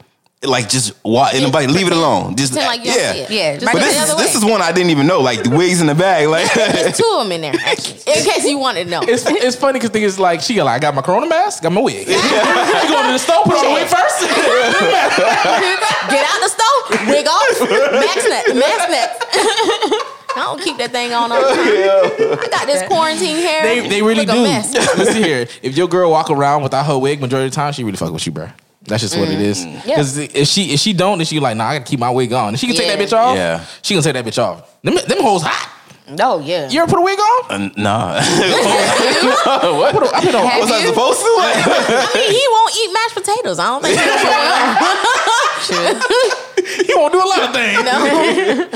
Like just walk in the bucket, leave it alone. Just Pretend like you don't yeah, see it. Yeah, just Back But it this is other this way. is one I didn't even know. Like the wigs in the bag. Like <laughs> There's two of them in there, <laughs> actually. In case you wanted to know. It's it's funny because thing is like she got like I got my corona mask, got my wig. you going to the store, put on the wig first. <laughs> Get out the stove, wig off, max neck, max neck. I don't keep that thing on all the time. I got this quarantine hair. they they really Look do. a mess. Listen here, if your girl walk around without her wig majority of the time, she really fuck with you, bro. That's just what it is. Mm. Because if she if she don't, then she like, nah, I gotta keep my wig on. And she can take Yeah. that bitch off. Yeah. she can take that bitch off. Them, them hoes hot. Oh yeah. You ever put a wig on? Uh, nah. <laughs> what? Put a, I put on. Have Was I supposed to? I mean, he won't eat mashed potatoes. I don't think he'll <laughs> He won't do a lot of things. no.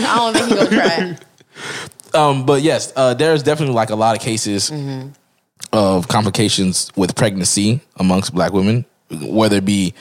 I don't think he'll try. Um, but yes, uh, there's definitely like a lot of cases of complications with pregnancy amongst black women, whether it be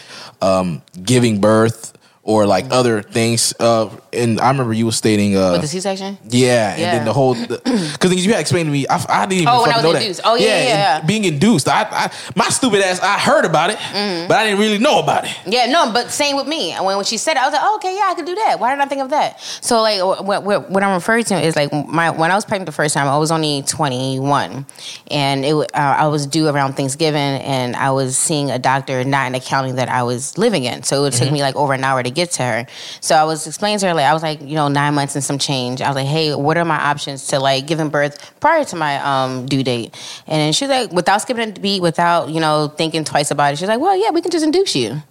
um, giving birth or like other things. Uh, and I remember you were stating, uh, With the C-section. yeah, and then the whole because <clears throat> you had explained to me, I, I didn't even Oh, when I was know induced. that. Oh, yeah, yeah, and yeah. being induced. I, I my stupid ass, I heard about it, Mm-hmm. but I didn't really know about it. Yeah, no, but same with me. When, when she said it, I was like, oh, okay, yeah, I could do that. Why didn't I think of that? So, like, what, what, what I'm referring to is like my when I was pregnant the first time, I was only 21, and it uh, I was due around Thanksgiving, and I was seeing a doctor not in the county that I was living in. So it took me like over an hour to get to her. So I was explaining to her, like, I was like, you know, nine months and some change. I was like, hey, what are my options to like giving birth prior to my um, due date? And then she's like, without skipping a beat, without you know thinking twice about it, she's like, well, yeah, we can just induce you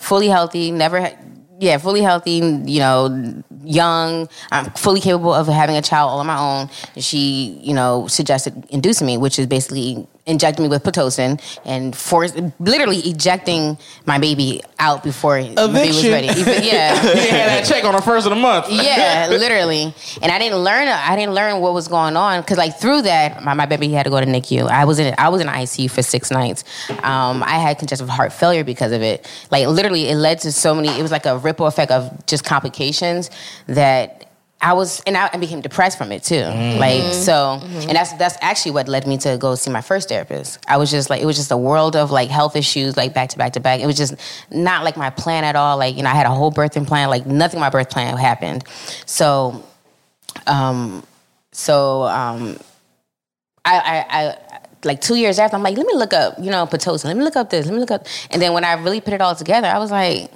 fully healthy, never, ha- yeah, fully healthy, you know, young. I'm fully capable of having a child all on my own. She, you know, suggested inducing me, which is basically injecting me with pitocin and force, literally ejecting my baby out before the baby was ready. Even- yeah. <laughs> You didn't that check on the first of the month. Yeah, <laughs> literally. And I didn't learn. I didn't learn what was going on because, like, through that, my, my baby had to go to NICU. I was in. I was in ICU for six nights. Um, I had congestive heart failure because of it. Like, literally, it led to so many. It was like a ripple effect of just complications that. I was, and I, I became depressed from it too. Like so, and that's that's actually what led me to go see my first therapist. I was just like, it was just a world of like health issues, like back to back to back. It was just not like my plan at all. Like you know, I had a whole birthing plan. Like nothing, my birth plan happened. So, um, so um, I, I, I like two years after, I'm like, let me look up, you know, pitocin. Let me look up this. Let me look up. And then when I really put it all together, I was like,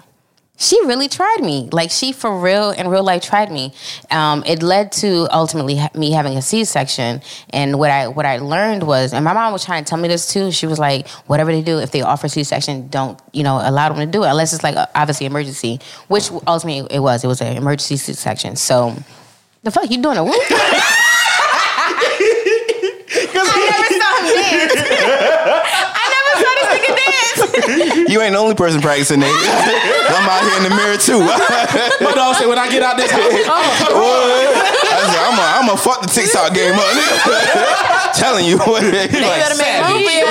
she really tried me. Like she for real in real life tried me. Um, it led to ultimately ha- me having a C-section. And what I what I learned was, and my mom was trying to tell me this too. She was like, whatever they do, if they offer C-section, don't you know allow them to do it unless it's like obviously emergency. Which ultimately it was. It was an emergency C-section. So the fuck you doing a whoop? <laughs> <laughs> I never saw him dance. <laughs> I never saw this nigga dance. You ain't the only person practicing that. <laughs> I'm out here in the mirror too. But no, say when I get out this <laughs> house, oh. I said, I'm a, I'm a fuck the TikTok game up. nigga. <laughs> Telling you what. You gotta make room for you.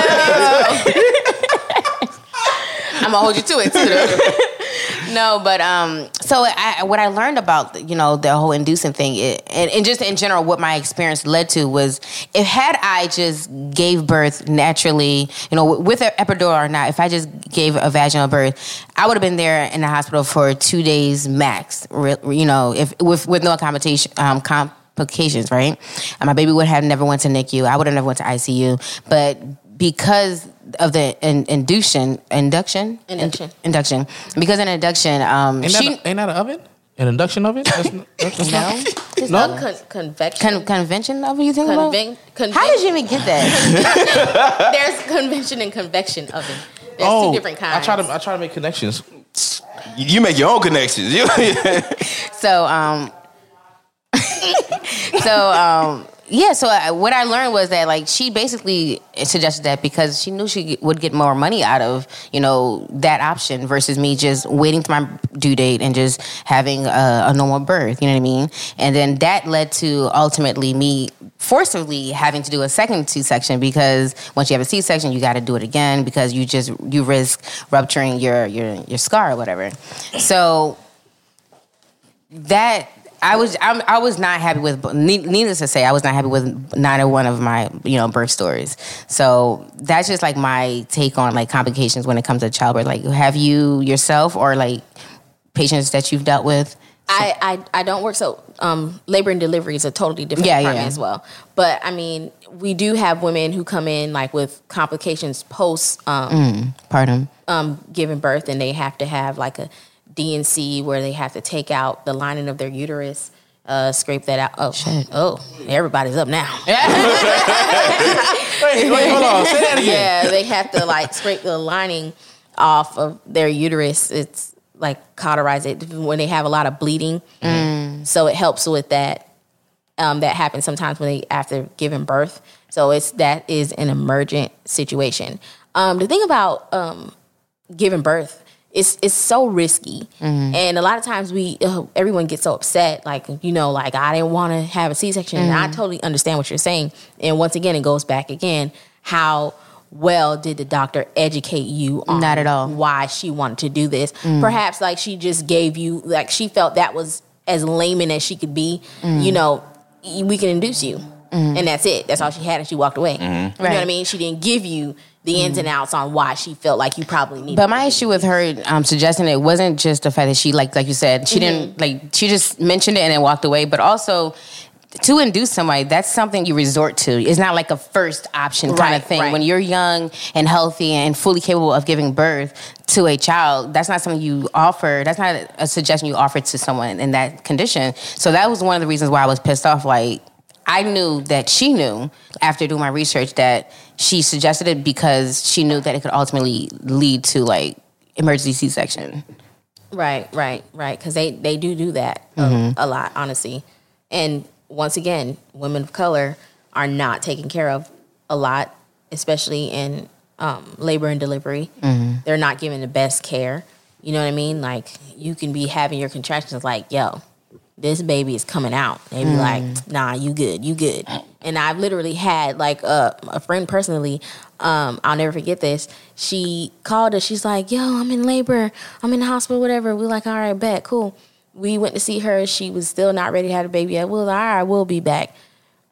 I'm gonna hold you to it too. Though. <laughs> no, but um, so I, what I learned about you know the whole inducing thing, it, and, and just in general, what my experience led to was, if had I just gave birth naturally, you know, with an epidural or not, if I just gave a vaginal birth, I would have been there in the hospital for two days max. You know, if with with no accommodation, um, complications, right? And my baby would have never went to NICU. I would have never went to ICU, but because of the in, induction, induction, Induction. induction, because in induction, um, ain't she a, ain't that an oven? An induction oven? That's, that's, that's <laughs> No. not- It's No? not con- convection. Con- convention oven, you think about? Conven- conven- How did you even get that? <laughs> There's convention and convection oven. There's oh, two different kinds. I try to I try to make connections. You you make your own connections. You- <laughs> so, um, so, um, yeah. So I, what I learned was that like she basically suggested that because she knew she would get more money out of you know that option versus me just waiting to my due date and just having a, a normal birth. You know what I mean? And then that led to ultimately me forcibly having to do a second C-section because once you have a C-section, you got to do it again because you just you risk rupturing your your your scar or whatever. So that I was I'm, I was not happy with. Needless to say, I was not happy with neither one of my you know birth stories. So that's just like my take on like complications when it comes to childbirth. Like, have you yourself or like patients that you've dealt with? I, I, I don't work so um, labor and delivery is a totally different Yeah, department yeah. as well. But I mean, we do have women who come in like with complications post um, Pardon. um, giving birth, and they have to have like a D&C where they have to take out the lining of their uterus, uh, scrape that out. Oh, oh, everybody's up now. <laughs> Wait, wait, hold on. Say that again. yeah, they have to like scrape the lining off of their uterus. It's like cauterize it when they have a lot of bleeding. So it helps with that. Um, that happens sometimes when they after giving birth. So it's that is an emergent situation. Um, the thing about um, giving birth it's it's so risky. Mm-hmm. And a lot of times we uh, everyone gets so upset like you know like i didn't want to have a c-section. And i mm-hmm. totally understand what you're saying. And once again it goes back again how well did the doctor educate you on Not at all. why she wanted to do this? Mm. Perhaps like she just gave you like she felt that was as layman as she could be. Mm. You know we can induce you. Mm. And that's it. That's all she had and she walked away. Mm-hmm. You know what i mean? She didn't give you the ins and outs on why she felt like you probably need. But my issue with her um, suggesting it wasn't just the fact that she like like you said she didn't like she just mentioned it and then walked away, but also to induce somebody that's something you resort to. It's not like a first option kind Right, of thing. right. When you're young and healthy and fully capable of giving birth to a child, that's not something you offer. That's not a suggestion you offer to someone in that condition. So that was one of the reasons why I was pissed off. Like I knew that she knew after doing my research that she suggested it because she knew that it could ultimately lead to like emergency C-section. Right, right, right. Because they they do do that a, a lot, honestly. And once again, women of color are not taken care of a lot, especially in um, labor and delivery. Mm-hmm. They're not given the best care. You know what I mean? Like you can be having your contractions, like yo, this baby is coming out. They be like, nah, you good, you good. And I've literally had like a, a friend personally. Um, I'll never forget this. She called us. She's like, "Yo, I'm in labor. I'm in the hospital. Whatever." We're like, "All right, bet, cool." We went to see her. She was still not ready to have a baby yet. We was like, "All right, we'll be back."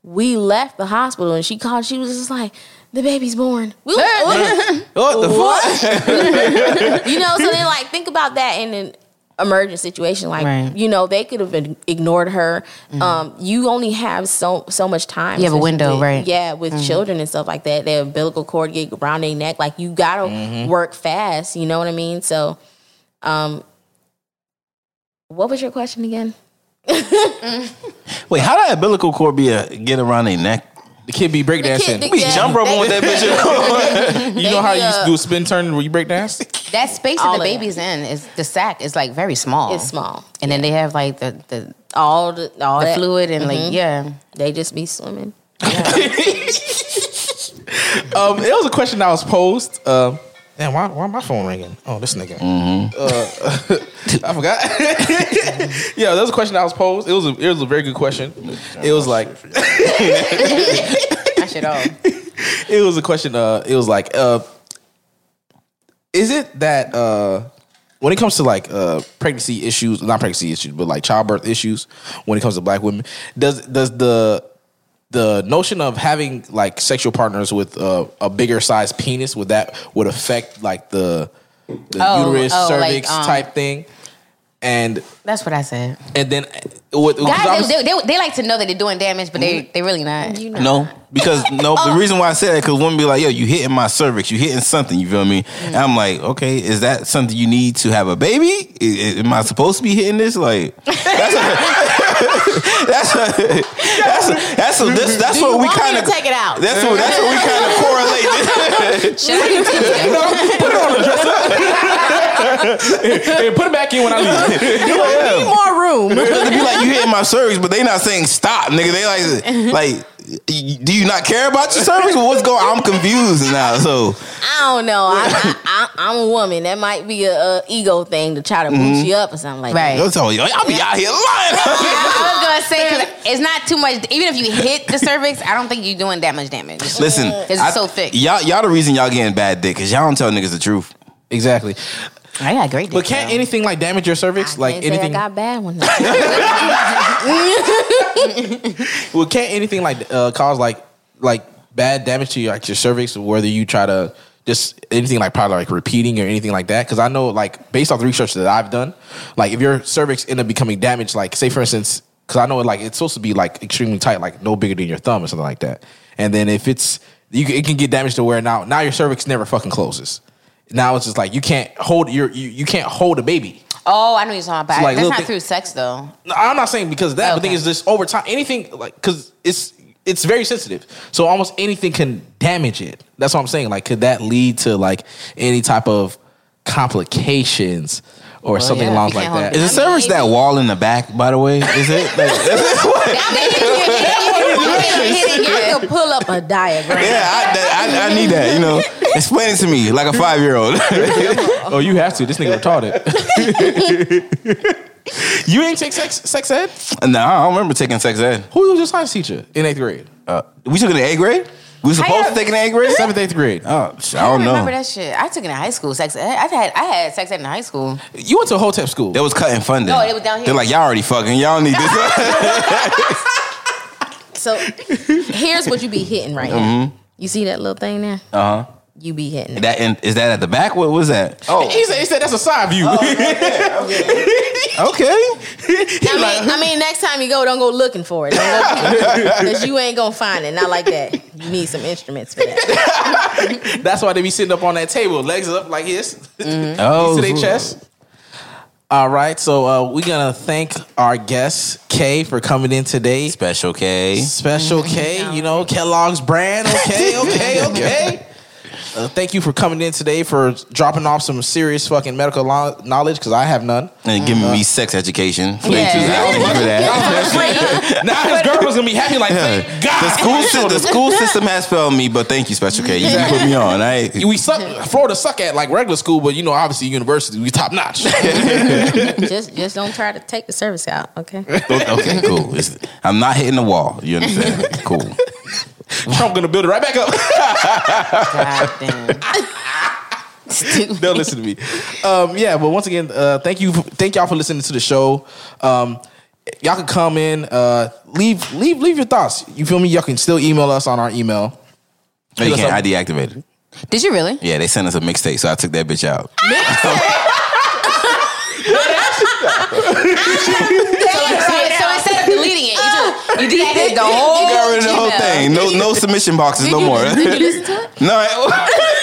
We left the hospital and she called. She was just like, "The baby's born." We <laughs> What the fuck? <laughs> you know, so then like think about that and an emergent situation. Like Right. you know, they could have been ignored her. Um, you only have so so much time. You have a window, with- right. Yeah, with children and stuff like that. Their umbilical cord get around their neck. Like you gotta work fast. You know what I mean? So, um, what was your question again? <laughs> Wait, how did umbilical cord be a get around their neck? The kid be breakdancing. The kid- We Yeah, jump rope with that bitch. <laughs> <laughs> you know how you Maybe, used to uh, do a spin turn where you break dance? That space All that the of that. baby's in is the sac is like very small. It's small. And then they have like the the, All the all the that fluid and like yeah. They just be swimming. <laughs> Um, it was a question I was posed. Um, damn, why, why my phone ringing? Oh, this nigga. Uh, <laughs> I forgot. <laughs> yeah, that was a question I was posed. It was a, it was a very good question. It was like I should all. <laughs> it was a question. Uh, it was like, uh, is it that uh, when it comes to like uh, pregnancy issues, not pregnancy issues, but like childbirth issues, when it comes to black women, does does the the notion of having like sexual partners with uh, a bigger size penis would that would affect like the the Oh, uterus oh, like, cervix um, type thing, and That's what I said. and then What- I Guys, was- they, they, they, they like to know that they're doing damage, but they they really not. You know. No, because no. <laughs> Oh. The reason why I said that because women be like, "Yo, you hitting my cervix, you hitting something." You feel me? Mm. And I'm like, okay, is that something you need to have a baby? I- I- am I supposed to be hitting this? Like, <laughs> that's a, that's a, that's a, that's a, that's, that's Do what we kind of take it out? That's what that's what we kind of <laughs> correlate. Should I continue? <laughs> Hey, put it back in when I leave. <laughs> Need more room. Because they be like, you hitting my cervix, but they not saying stop, nigga. They like, like, y- do you not care about your cervix? Well, what's going? I'm confused now. So I don't know. I, I, I, I'm a woman. That might be a, a ego thing to try to boost mm-hmm. you up or something like Right. that. that's all. Y'all be out here lying. I was gonna say <laughs> 'cause it's not too much. Even if you hit the cervix, I don't think you're doing that much damage. Listen, it's I- so thick. Y'all, y'all the reason y'all getting bad dick because y'all don't tell niggas the truth. Exactly. I got great. But can't anything like damage your cervix? I Like can't say anything? I got bad ones. <laughs> well, can't anything like uh, cause like like bad damage to your like your cervix? Whether you try to just anything like probably like repeating or anything like that? Because I know like based off the research that I've done, like if your cervix end up becoming damaged, like say for instance, because I know like it's supposed to be like extremely tight, like no bigger than your thumb or something like that. And then if it's you, can- it can get damaged to where now now your cervix never fucking closes. Now it's just like you can't hold your you, you can't hold a baby. Oh, I know you're talking about. So, like, That's not thing- through sex though. No, I'm not saying because of that, but the thing is just over time, anything like because it's it's very sensitive, so almost anything can damage it. That's what I'm saying. Like, could that lead to like any type of complications or something yeah, along you like can't hold that? it. Is the cervix that wall in the back? By the way, is it? <laughs> Like, I could pull up a diagram. yeah, I, I, I need that. You know, <laughs> explain it to me like a five year old. <laughs> oh, you have to. This nigga retarded. <laughs> you ain't take sex sex ed? nah, I don't remember taking sex ed. Who was your science teacher in eighth grade? Uh, we took it in eighth grade. We were supposed to take it in eighth grade. Seventh, eighth grade. Oh, shit, I I don't don't know. remember that shit. I took it in high school. Sex. ed. I've had I had sex ed in high school. You went to a hotep school. That was cutting funding. No, it was down here. They're like, y'all already fucking. Y'all need this. So here's what you be hitting right now. You see that little thing there? uh huh. You be hitting. it. That in, is that at the back? What was that? Oh, he said, he said that's a side view. <laughs> okay. I mean, I mean, next time you go, don't go looking for it. Because <laughs> you ain't gonna find it. Not like that. You need some instruments for that. <laughs> that's why they be sitting up on that table, legs up like this. Oh, to their chest. All right, so uh, we're gonna thank our guest Kay for coming in today. Special K. Special K, <laughs> you know Kellogg's brand. Okay, okay, okay. <laughs> Uh, thank you for coming in today for dropping off some serious fucking medical lo- knowledge because I have none. And giving me sex education. Thank Yeah. you. Thank you for that. <laughs> <laughs> now his girlfriend's gonna be happy like, thank God. The school, sy- the school system has failed me, but thank you, Special K. You can put me on. I, <laughs> we suck. Florida suck at like regular school, but you know, obviously university we top notch. just, just don't try to take the service out. Okay. okay, cool. It's- I'm not hitting the wall. You understand? Cool. Trump gonna build it right back up. God damn. Stupid. They'll listen to me. Um, yeah, but once again, uh, thank you, thank y'all for listening to the show. Um, y'all can come in, uh, leave, leave, leave your thoughts. You feel me? Y'all can still email us on our email. No, you can't. I deactivated it. Did you really? Yeah, they sent us a mixtape, so I took that bitch out. So, <laughs> <laughs> so, so instead of deleting it, you just you deactivated the whole. Got rid of the whole Gmail. thing. No, no submission boxes no more. Did you listen to it? No. I-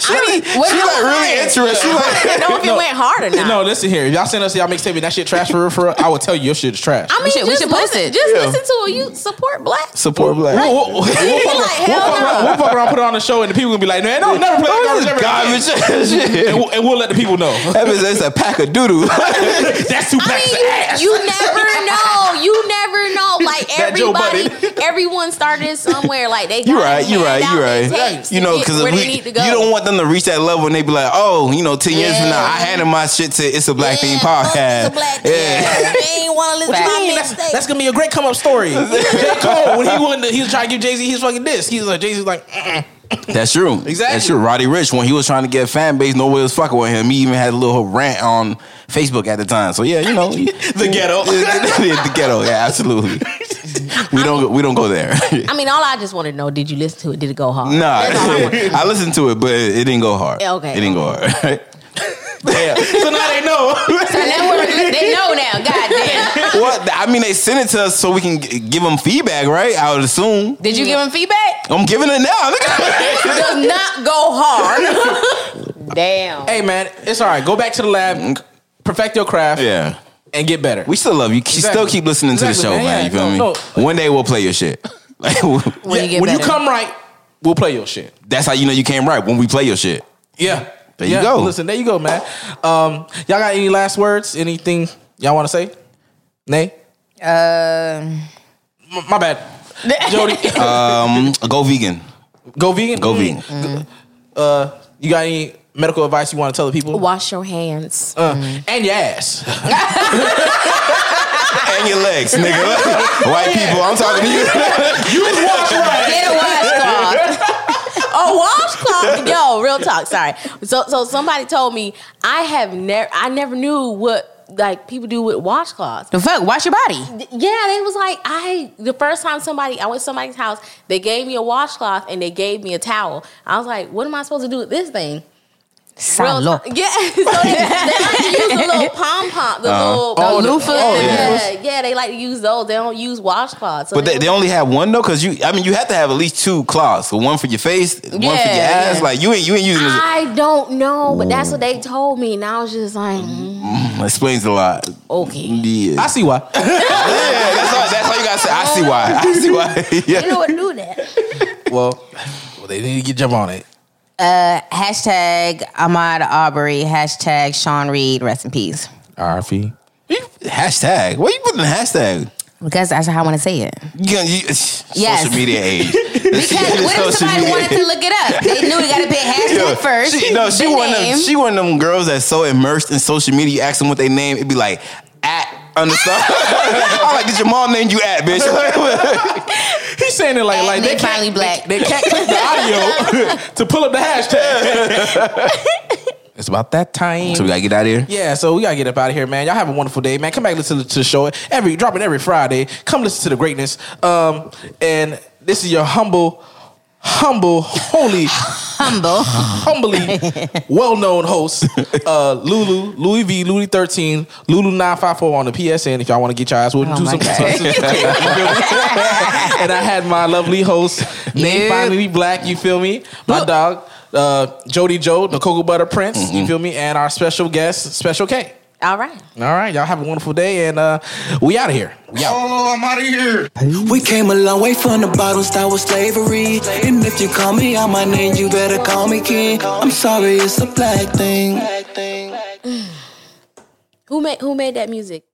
she like, what she like really interested. She like, I know if it went hard or not. No, listen here. If y'all send us y'all mixtape and that shit trash for real, for real, I will tell you your shit is trash. I mean, should- we just should post listen, it. Just Yeah. listen to it. You support black. support black. We'll, we'll, we'll, fuck, like, we'll, hell fuck around, we'll fuck around, put it on the show, and the people gonna be like, "Man, no, never play that garbage ever." Garbage. Shit. And we'll, and we'll let the people know. That bitch, that's a pack of doo doo. That's two I packs of ass. you, you never know. You never know. <laughs> Like everybody, everyone started somewhere. Like they <laughs> got You right, You're right, you out their right. You know, because we, they need to go. you don't want them to reach that level and they be like, oh, you know, ten years from now, I handed my shit to It's a Black Thing Yeah, fuck podcast. the black yeah. yeah. They ain't want to listen to What you my mean? That's, that's gonna be a great come up story. <laughs> J. Cole, when he wanted, to, he was trying to give Jay Z his fucking disc. He was like, Jay Z's like, "Mm-mm." That's true. Exactly. That's true. Roddy Ricch, when he was trying to get a fan base, nobody was fucking with him. He even had a little rant on Facebook at the time. So yeah, you know, <laughs> the ghetto. the ghetto. Yeah, absolutely. <laughs> We don't we don't go there. I mean, all I just want to know: Did you listen to it? Did it go hard? Nah, I. <laughs> I listened to it, but it, it didn't go hard. Okay. it didn't go hard. Damn. <laughs> So now they know. <laughs> So now we're, they know now. God damn. <laughs> What? I mean, they send it to us so we can g- give them feedback, right? I would assume. Did you give them feedback? I'm giving it now. Look at Does not go hard. Damn. Hey man, it's all right. Go back to the lab, perfect your craft, Yeah. and get better. We still love you. Keep- Still keep listening to the show, man. man. You feel no, me? no. One day we'll play your shit. Like, When Yeah, you get when you come right, we'll play your shit. that's how you know you came right when we play your shit. Yeah. There you go. Listen, there you go, man. Um, y'all got any last words? Anything y'all want to say? Nay? Uh, M- my bad. <laughs> Jody, Um, go vegan. go vegan? Go Mm. vegan. Uh, you got any medical advice you want to tell the people? Wash your hands. Uh, And your ass. <laughs> And your legs, nigga. <laughs> White people, I'm talking to you. get a washcloth. Yo, real talk. Sorry. So so somebody told me I have never I never knew what like people do with washcloths. the fuck? Wash your body. Yeah, they was like I the first time somebody I went to somebody's house, they gave me a washcloth and they gave me a towel. I was like, what am I supposed to do with this thing? Real Salop. <laughs> Yeah, <laughs> so they, they like to use the little <laughs> pom pom, the little Oh, the- loofah? oh, yeah, yeah. yeah, they like to use those. They don't use washcloths. So But they, they only have one though, cause you. I mean, you have to have at least two cloths. So one for your face, one for your Yeah, ass. yeah. Like you ain't you ain't using this. I don't know, but that's what they told me, and I was just like, mm, Explains a lot. okay. Yeah, I see why. yeah. That's all. That's all you gotta say. I see why. I see why. yeah. You know what do that? well, well, they need to get jump on it. Uh, hashtag Ahmaud Arbery. Hashtag Sean Reed. Rest in peace. RFE. Hashtag. What are you putting the hashtag? Because that's how I want to say it. Yeah, you, Yes. Social media age. <laughs> Because <laughs> what if somebody wanted to look it up? They knew they got to put hashtag first. She, no, she one them. She one of them girls that's so immersed in social media. You ask them what they name, it'd be like at underscore. <laughs> I'm like, did your mom name you at, bitch? <laughs> He's saying it like And like they they, can't, finally black. They, they can't click the audio <laughs> to pull up the hashtag. it's about that time. so we gotta get out of here. Yeah, so we gotta get up out of here, man. Y'all have a wonderful day, man. Come back listen to the, to the show every dropping every Friday. Come listen to the greatness. Um, and this is your humble, humble, holy, Humble. humbly <laughs> well-known host, uh, Lulu, Louis V, Louis thirteen, Lulu nine five four on the PSN. If y'all want to get your ass whooped, Oh do some. <laughs> And I had my lovely host, name Yeah. finally black. You feel me? My dog, uh, Jody Joe, the Cocoa Butter Prince. Mm-hmm. You feel me? And our special guest, Special K. All right. All right, y'all have a wonderful day, and uh, we out of here. We out. Oh, I'm out of here. We came a long way from the bottom, start with slavery. And if you call me out my name, you better call me king. I'm sorry, it's a black thing. Who made Who made that music?